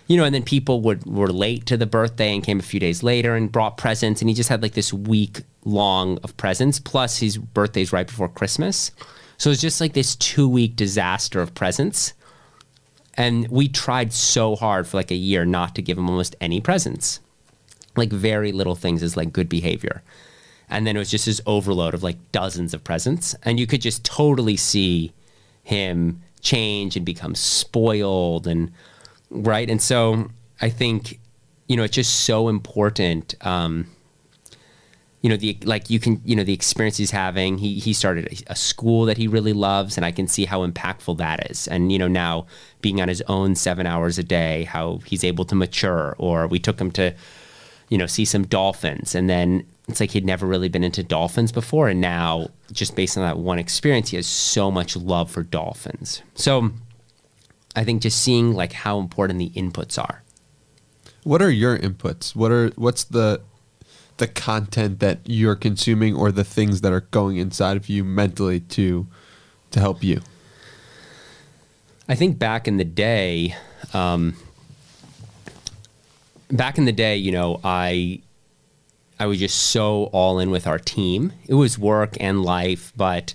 you know, and then people would were late to the birthday and came a few days later and brought presents. And he just had like this week long of presents. Plus, his birthday's right before Christmas. So it's just like this two week disaster of presents. And we tried so hard for like a year not to give him almost any presents. Like very little things as like good behavior. And then it was just this overload of like dozens of presents. And you could just totally see him change and become spoiled and right. And so I think, you know, it's just so important. Um, you know the like you can you know the experience he's having he he started a, a school that he really loves and i can see how impactful that is and you know now being on his own seven hours a day how he's able to mature or we took him to you know see some dolphins and then it's like he'd never really been into dolphins before and now just based on that one experience he has so much love for dolphins so i think just seeing like how important the inputs are
What are your inputs? What are what's the the content that you're consuming or the things that are going inside of you mentally to to help you?
I think back in the day, um, back in the day, you know, I I was just so all in with our team. It was work and life, but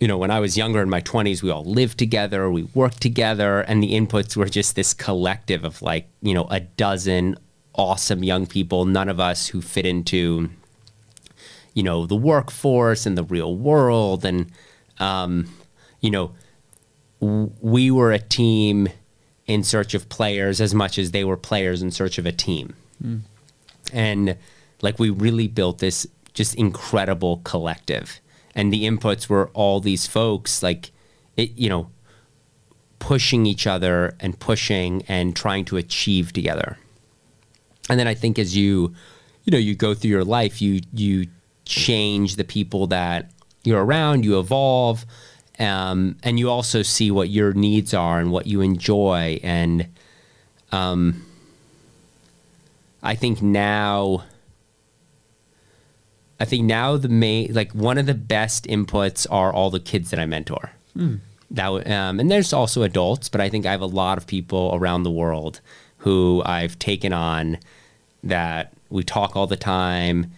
you know, when I was younger in my 20s, we all lived together, we worked together, and the inputs were just this collective of like, you know, a dozen awesome young people, none of us who fit into, you know, the workforce and the real world. And, um, you know, we were a team in search of players as much as they were players in search of a team. Mm. And like we really built this just incredible collective. And the inputs were all these folks like it, you know, pushing each other and pushing and trying to achieve together. And then I think as you, you know, you go through your life, you you change the people that you're around, you evolve, um, and you also see what your needs are and what you enjoy. And um, I think now, I think now the main like one of the best inputs are all the kids that I mentor. Mm. That um, and there's also adults, but I think I have a lot of people around the world who I've taken on that we talk all the time,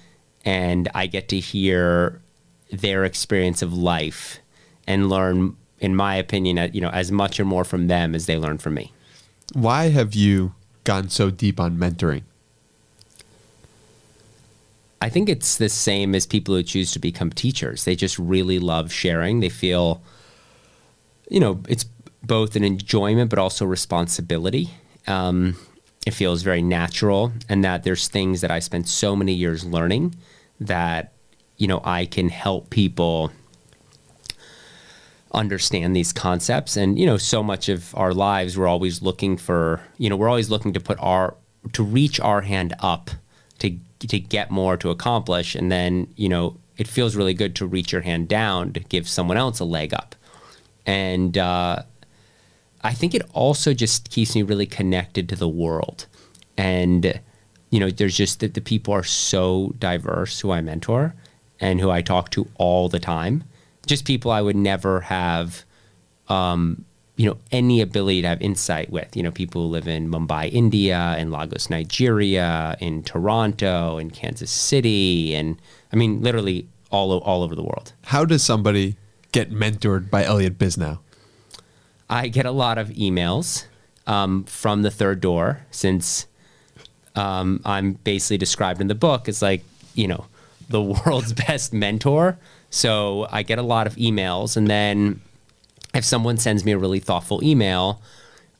and I get to hear their experience of life and learn, in my opinion, you know, as much or more from them as they learn from me.
Why have you gone so deep on mentoring?
I think it's the same as people who choose to become teachers. They just really love sharing. They feel, you know, it's both an enjoyment but also responsibility. Um, it feels very natural, and that there's things that I spent so many years learning that, you know, I can help people understand these concepts. And you know so much of our lives we're always looking for you know we're always looking to put our to reach our hand up to to get more to accomplish. And then you know it feels really good to reach your hand down to give someone else a leg up. And uh, i think it also just keeps me really connected to the world. And you know there's just that the people are so diverse who i mentor and who i talk to all the time just people I would never have, um, you know, any ability to have insight with. You know, people who live in Mumbai, India, in Lagos, Nigeria, in Toronto, in Kansas City, and I mean, literally all all over the world.
How does somebody get mentored by Elliot Bisnow?
I get a lot of emails um, from the third door since um, I'm basically described in the book as like, you know, the <laughs> world's best mentor. So I get a lot of emails, and then if someone sends me a really thoughtful email,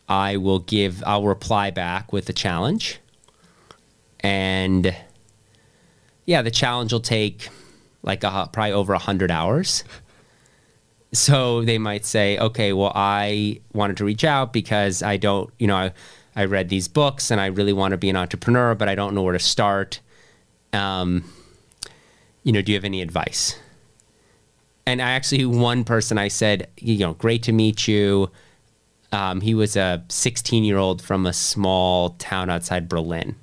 I will give, I'll reply back with a challenge. And yeah, the challenge will take like a, probably over 100 hours. So they might say, okay, well, I wanted to reach out because I don't, you know, I, I read these books and I really want to be an entrepreneur, but I don't know where to start. Um, you know, do you have any advice? And I actually one person I said, you know, great to meet you. Um, he was a 16 year old from a small town outside Berlin.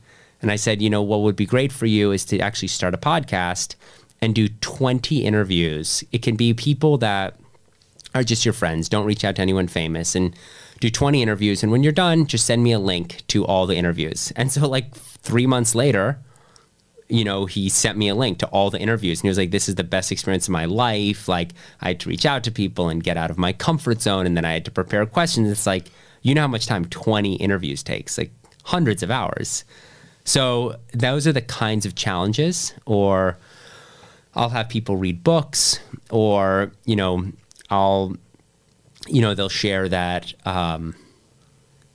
And I said, you know, what would be great for you is to actually start a podcast and do 20 interviews. It can be people that are just your friends. Don't reach out to anyone famous and do 20 interviews. And when you're done, just send me a link to all the interviews. And so, like, three months later, you know, he sent me a link to all the interviews and he was like, this is the best experience of my life. Like, I had to reach out to people and get out of my comfort zone. And then I had to prepare questions. It's like, you know how much time 20 interviews takes, like hundreds of hours. So, those are the kinds of challenges. Or I'll have people read books, or, you know, I'll, you know, they'll share that, um,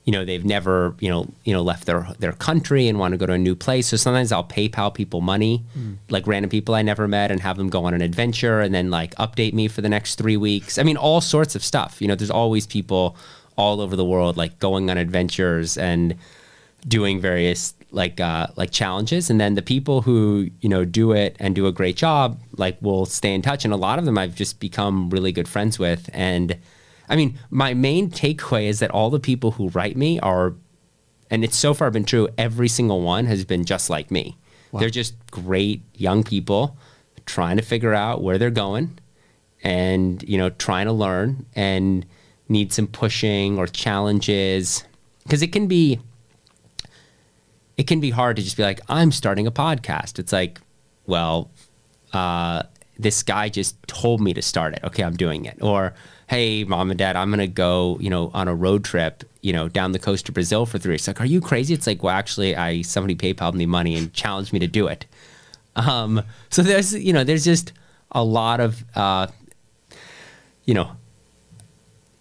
you know they've never you know you know left their their country and want to go to a new place. So sometimes i'll paypal people money mm. like random people i never met and have them go on an adventure and then like update me for the next three weeks. I mean all sorts of stuff. You know there's always people all over the world like going on adventures and doing various like uh, like challenges. And then the people who you know do it and do a great job like will stay in touch. And a lot of them i've just become really good friends with. And I mean, my main takeaway is that all the people who write me are, and it's so far been true, every single one has been just like me. Wow. They're just great young people trying to figure out where they're going and, you know, trying to learn and need some pushing or challenges. Because it can be, it can be hard to just be like, I'm starting a podcast. It's like, well, uh, this guy just told me to start it. Okay, I'm doing it. Or, hey, mom and dad, I'm going to go, you know, on a road trip, you know, down the coast to Brazil for three weeks. Like, are you crazy? It's like, well, actually, I somebody PayPal me money and challenged me to do it. Um, so there's, you know, there's just a lot of, uh, you know,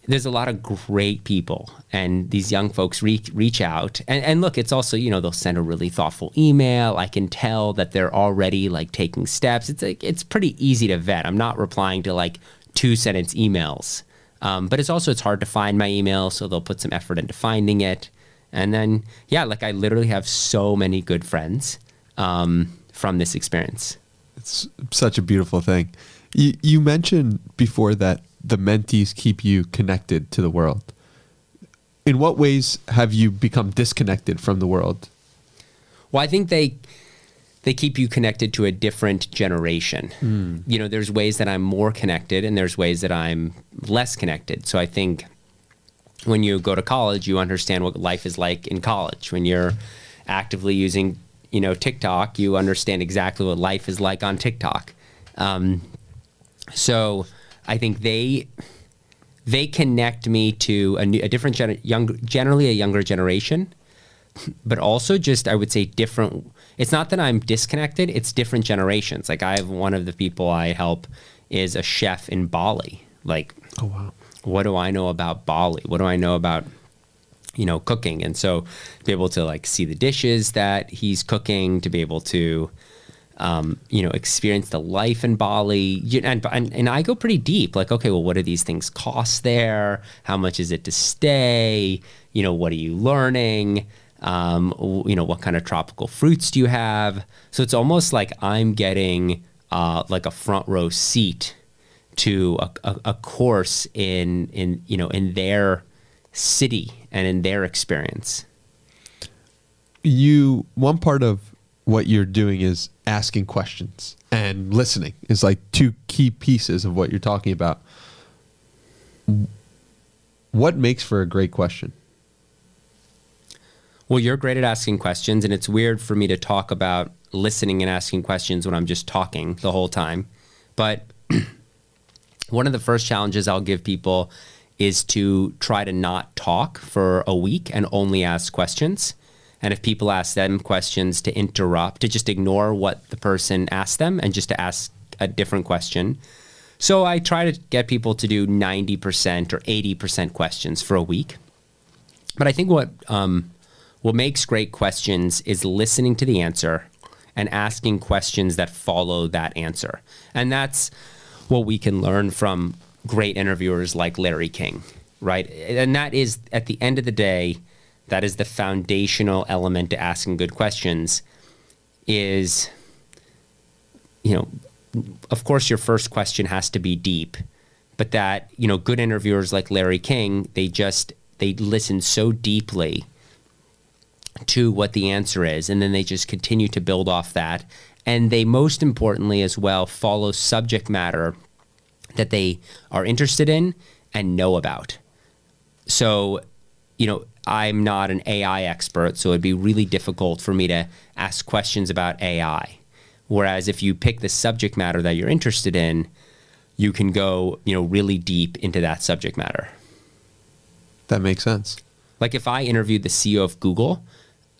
there's a lot of great people and these young folks reach, reach out and, and look it's also you know they'll send a really thoughtful email i can tell that they're already like taking steps it's like it's pretty easy to vet i'm not replying to like two sentence emails um, but it's also it's hard to find my email so they'll put some effort into finding it and then yeah like i literally have so many good friends um, from this experience
it's such a beautiful thing you, you mentioned before that the mentees keep you connected to the world. In what ways have you become disconnected from the world?
Well, I think they they keep you connected to a different generation. Mm. You know, there's ways that I'm more connected and there's ways that I'm less connected. So I think when you go to college, you understand what life is like in college. When you're actively using, you know, TikTok, you understand exactly what life is like on TikTok. Um, so I think they they connect me to a, new, a different gen- young, generally a younger generation, but also just I would say different. It's not that I'm disconnected; it's different generations. Like I have one of the people I help is a chef in Bali. Like,
oh wow,
what do I know about Bali? What do I know about you know cooking? And so be able to like see the dishes that he's cooking, to be able to um, you know, experience the life in Bali. And, and, and I go pretty deep, like, okay, well, what do these things cost there? How much is it to stay? You know, what are you learning? Um, you know, what kind of tropical fruits do you have? So it's almost like I'm getting uh, like a front row seat to a, a, a course in in you know in their city and in their experience.
You one part of what you're doing is asking questions and listening is like two key pieces of what you're talking about. What makes for a great question?
Well, you're great at asking questions, and it's weird for me to talk about listening and asking questions when I'm just talking the whole time. But <clears throat> one of the first challenges I'll give people is to try to not talk for a week and only ask questions. And if people ask them questions, to interrupt, to just ignore what the person asked them and just to ask a different question. So I try to get people to do 90% or 80% questions for a week. But I think what um, what makes great questions is listening to the answer and asking questions that follow that answer. And that's what we can learn from great interviewers like Larry King, right? And that is at the end of the day, that is the foundational element to asking good questions is you know of course your first question has to be deep but that you know good interviewers like Larry King they just they listen so deeply to what the answer is and then they just continue to build off that and they most importantly as well follow subject matter that they are interested in and know about so you know I'm not an AI expert, so it'd be really difficult for me to ask questions about AI. Whereas if you pick the subject matter that you're interested in, you can go, you know, really deep into that subject matter.
That makes sense.
Like if I interviewed the CEO of Google,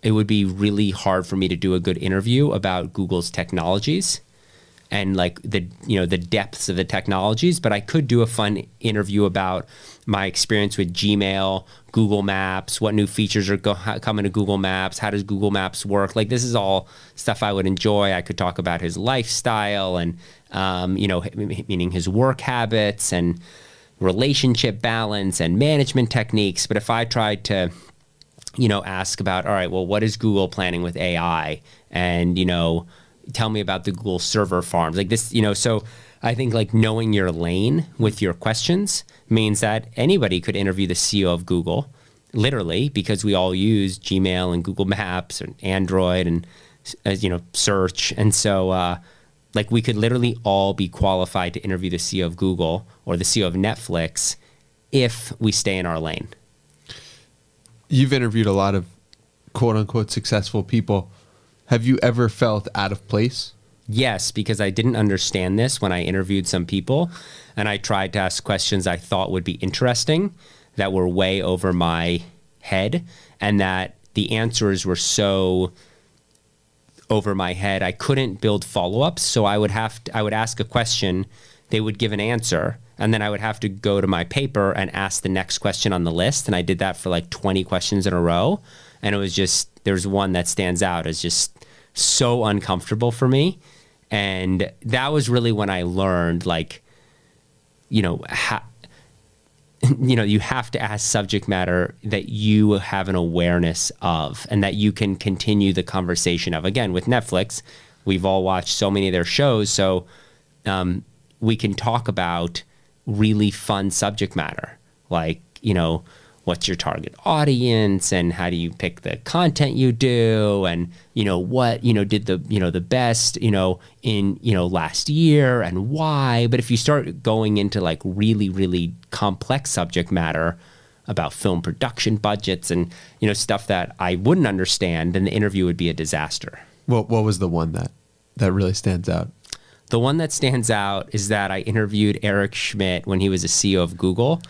it would be really hard for me to do a good interview about Google's technologies and like the you know the depths of the technologies but i could do a fun interview about my experience with gmail google maps what new features are go- coming to google maps how does google maps work? Like this is all stuff i would enjoy. I could talk about his lifestyle and um, you know meaning his work habits and relationship balance and management techniques but if i tried to you know ask about all right well what is google planning with ai and you know tell me about the Google server farms. Like this, you know, so I think like knowing your lane with your questions means that anybody could interview the CEO of Google, literally, because we all use Gmail and Google Maps and Android and as you know search, and so uh, like we could literally all be qualified to interview the CEO of Google or the CEO of Netflix if we stay in our lane.
You've interviewed a lot of quote unquote successful people have you ever felt out of place?
Yes, because I didn't understand this when I interviewed some people and I tried to ask questions I thought would be interesting that were way over my head and that the answers were so over my head I couldn't build follow-ups so I would have to, I would ask a question they would give an answer And then I would have to go to my paper and ask the next question on the list. And I did that for like 20 questions in a row. And it was just, there's one that stands out as just so uncomfortable for me. And that was really when I learned, like, you know, ha- you know, you have to ask subject matter that you have an awareness of and that you can continue the conversation of. Again, with Netflix, we've all watched so many of their shows. So um, we can talk about really fun subject matter like, you know, what's your target audience and how do you pick the content you do and you know what you know did the you know the best you know in you know last year and why but if you start going into like really really complex subject matter about film production budgets and you know stuff that I wouldn't understand then the interview would be a disaster
What what was the one that that really stands out?
The one that stands out is that I interviewed Eric Schmidt when he was a CEO of Google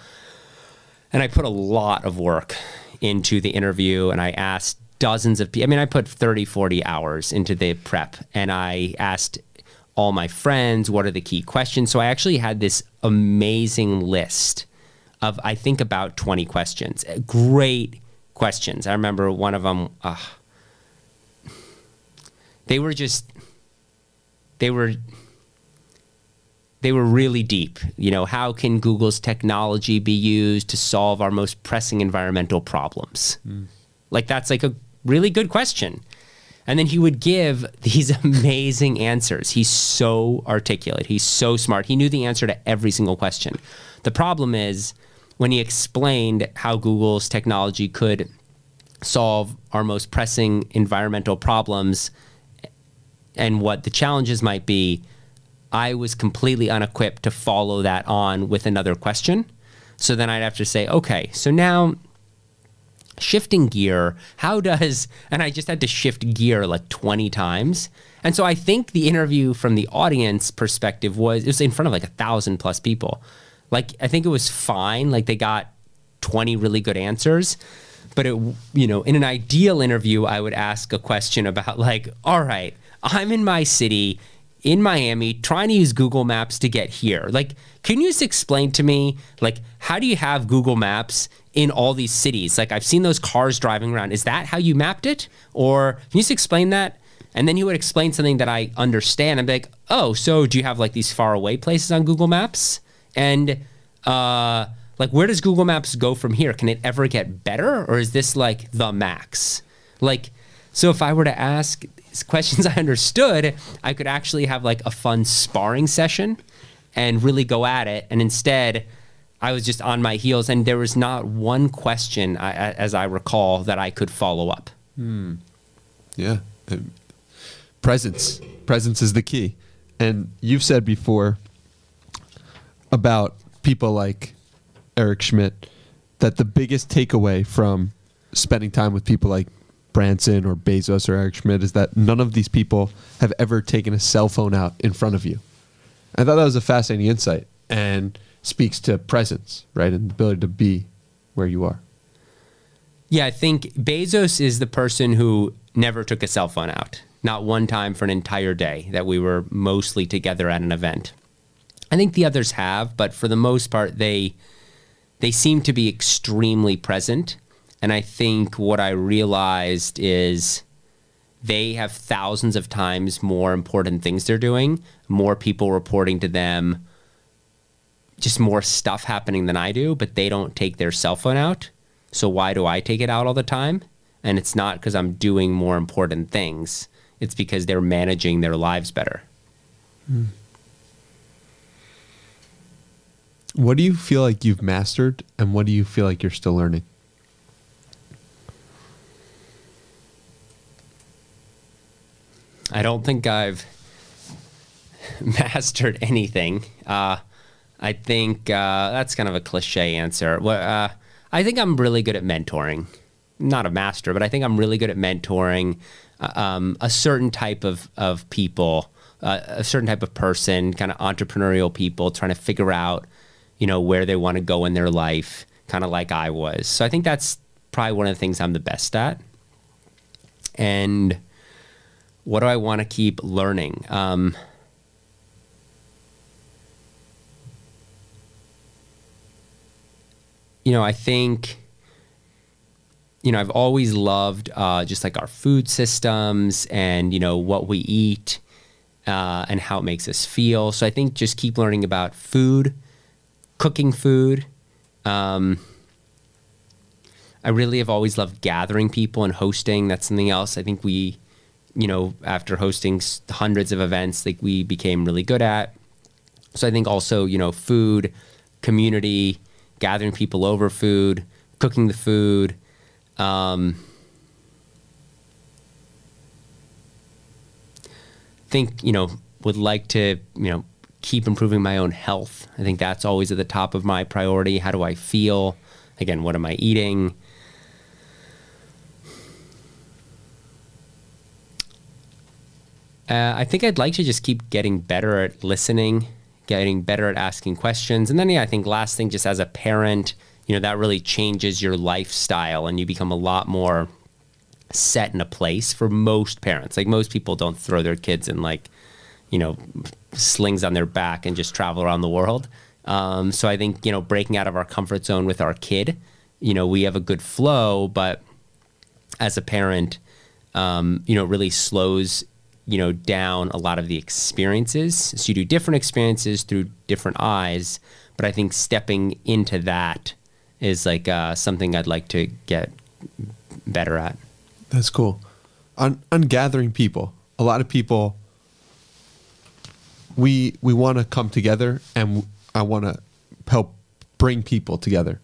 and I put a lot of work into the interview and I asked dozens of people. I mean, I put 30, 40 hours into the prep and I asked all my friends what are the key questions. So I actually had this amazing list of, I think, about 20 questions. Great questions. I remember one of them, uh, they were just, they were they were really deep. You know, how can Google's technology be used to solve our most pressing environmental problems? Mm. Like that's like a really good question. And then he would give <laughs> these amazing answers. He's so articulate. He's so smart. He knew the answer to every single question. The problem is when he explained how Google's technology could solve our most pressing environmental problems and what the challenges might be, I was completely unequipped to follow that on with another question. So then I'd have to say, okay, so now shifting gear, how does, and I just had to shift gear like 20 times. And so I think the interview from the audience perspective was, it was in front of like a thousand plus people. Like, I think it was fine. Like, they got 20 really good answers. But it, you know, in an ideal interview, I would ask a question about, like, all right, I'm in my city in Miami trying to use Google Maps to get here. Like, can you just explain to me, like, how do you have Google Maps in all these cities? Like, I've seen those cars driving around. Is that how you mapped it? Or can you just explain that? And then he would explain something that I understand. I'm like, oh, so do you have like these far away places on Google Maps? And uh, like, where does Google Maps go from here? Can it ever get better? Or is this like the max? Like, so if I were to ask questions <laughs> I understood, I could actually have like a fun sparring session and really go at it. And instead, I was just on my heels, and there was not one question, I, as I recall, that I could follow up.
Hmm. Yeah. Presence. Presence is the key. And you've said before about people like Eric Schmidt that the biggest takeaway from spending time with people like Branson or Bezos or Eric Schmidt is that none of these people have ever taken a cell phone out in front of you. I thought that was a fascinating insight and speaks to presence, right? And the ability to be where you are.
Yeah, I think Bezos is the person who never took a cell phone out, not one time for an entire day that we were mostly together at an event. I think the others have, but for the most part, they they seem to be extremely present and I think what I realized is they have thousands of times more important things they're doing, more people reporting to them, just more stuff happening than I do, but they don't take their cell phone out. So why do I take it out all the time? And it's not because I'm doing more important things. It's because they're managing their lives better. Hmm.
What do you feel like you've mastered and what do you feel like you're still learning?
I don't think I've <laughs> mastered anything. Uh, I think uh, that's kind of a cliche answer. Uh, I think I'm really good at mentoring. Not a master, but I think I'm really good at mentoring uh, um, a certain type of, of people, uh, a certain type of person, kind of entrepreneurial people trying to figure out, you know, where they want to go in their life, kind of like I was. So I think that's probably one of the things I'm the best at. And what do I want to keep learning? Um, you know, I think, you know, I've always loved uh, just like our food systems and, you know, what we eat uh, and how it makes us feel. So I think just keep learning about food, cooking food. Um, I really have always loved gathering people and hosting. That's something else I think we, you know, after hosting hundreds of events, like we became really good at. So I think also, you know, food, community, gathering people over food, cooking the food. Um, think, you know, would like to, you know, keep improving my own health. I think that's always at the top of my priority. How do I feel? Again, what am I eating? Uh, I think I'd like to just keep getting better at listening, getting better at asking questions. And then, yeah, I think last thing, just as a parent, you know, that really changes your lifestyle and you become a lot more set in a place for most parents. Like most people don't throw their kids in like, you know, slings on their back and just travel around the world. Um, so I think, you know, breaking out of our comfort zone with our kid, you know, we have a good flow, but as a parent, um, you know, really slows you know down a lot of the experiences. So you do different experiences through different eyes but i think stepping into that is like uh, something i'd like to get better at.
That's cool. On on gathering people a lot of people we we want to come together and i want to help bring people together.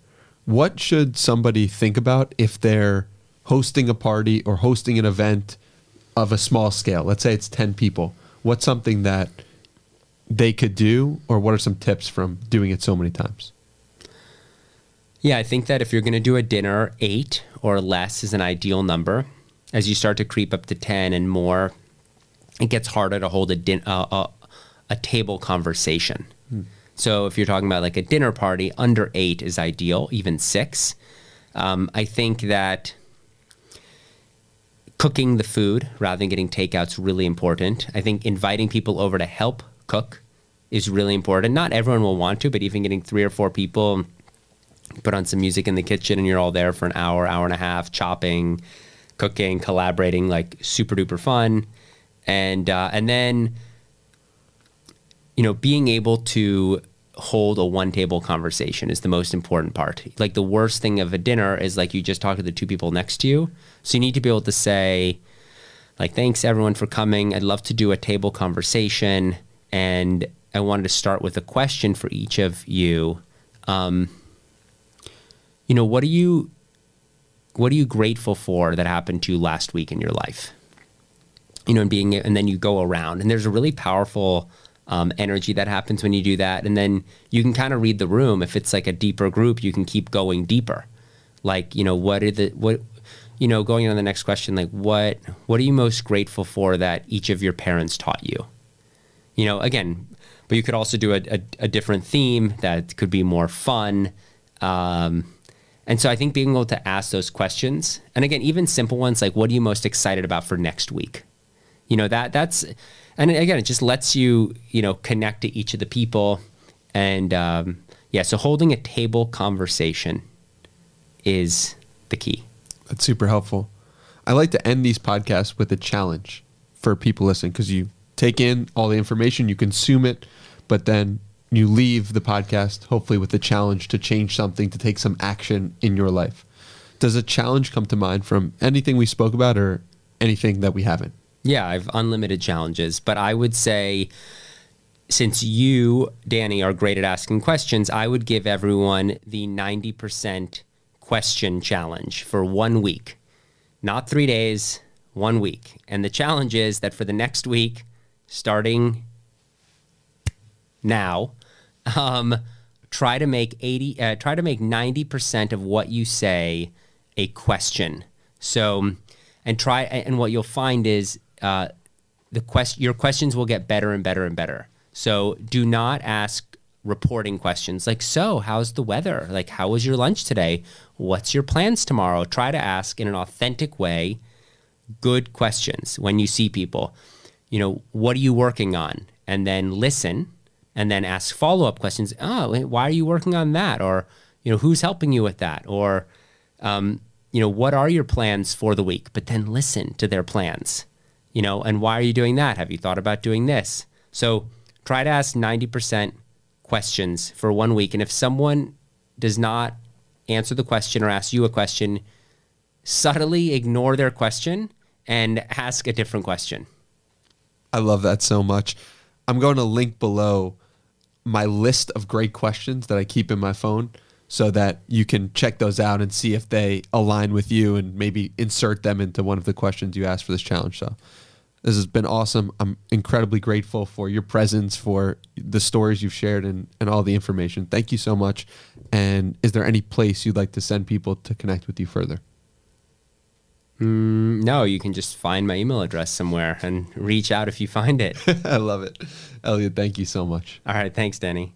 What should somebody think about if they're hosting a party or hosting an event of a small scale, let's say it's 10 people, what's something that they could do, or what are some tips from doing it so many times?
Yeah, I think that if you're going to do a dinner, eight or less is an ideal number. As you start to creep up to 10 and more, it gets harder to hold a, din- uh, uh, a table conversation. Hmm. So if you're talking about like a dinner party, under eight is ideal, even six. Um, I think that cooking the food rather than getting takeout is really important. I think inviting people over to help cook is really important. Not everyone will want to, but even getting three or four people, put on some music in the kitchen and you're all there for an hour, hour and a half, chopping, cooking, collaborating, like super duper fun. And uh, and then you know being able to hold a one table conversation is the most important part. Like the worst thing of a dinner is like you just talk to the two people next to you. So you need to be able to say, like, thanks everyone for coming. I'd love to do a table conversation. And I wanted to start with a question for each of you. Um, you know, what are you what are you grateful for that happened to you last week in your life? You know, and being and then you go around and there's a really powerful um, energy that happens when you do that. And then you can kind of read the room. If it's like a deeper group, you can keep going deeper. Like, you know, what are the, what, you know, going on the next question, like what, what are you most grateful for that each of your parents taught you? You know, again, but you could also do a, a, a different theme that could be more fun. Um, and so I think being able to ask those questions, and again, even simple ones like, what are you most excited about for next week? You know, that that's, and again, it just lets you, you know, connect to each of the people. And um, yeah, so holding a table conversation is the key.
That's super helpful. I like to end these podcasts with a challenge for people listening because you take in all the information, you consume it, but then you leave the podcast hopefully with a challenge to change something, to take some action in your life. Does a challenge come to mind from anything we spoke about or anything that we haven't?
Yeah, I've unlimited challenges, but I would say since you, Danny, are great at asking questions, I would give everyone the 90% question challenge for one week. Not three days, one week. And the challenge is that for the next week, starting now, um, try to make 80, uh, try to make 90% of what you say a question. So, and try, and what you'll find is uh, the quest your questions will get better and better and better. So do not ask reporting questions like, "So, how's the weather? Like, how was your lunch today? What's your plans tomorrow?" Try to ask in an authentic way good questions when you see people. You know, what are you working on? And then listen and then ask follow-up questions. Oh, why are you working on that? Or You know, who's helping you with that? Or, um, you know, what are your plans for the week? But then listen to their plans, you know, and why are you doing that? Have you thought about doing this? So try to ask 90% questions for one week. And if someone does not answer the question or ask you a question, subtly ignore their question and ask a different question.
I love that so much. I'm going to link below my list of great questions that I keep in my phone so that you can check those out and see if they align with you and maybe insert them into one of the questions you asked for this challenge. So this has been awesome. I'm incredibly grateful for your presence, for the stories you've shared, and, and all the information. Thank you so much. And is there any place you'd like to send people to connect with you further?
Mm, no, you can just find my email address somewhere and reach out if you find it. <laughs>
I love it. Elliot, thank you so much.
All right. Thanks, Danny.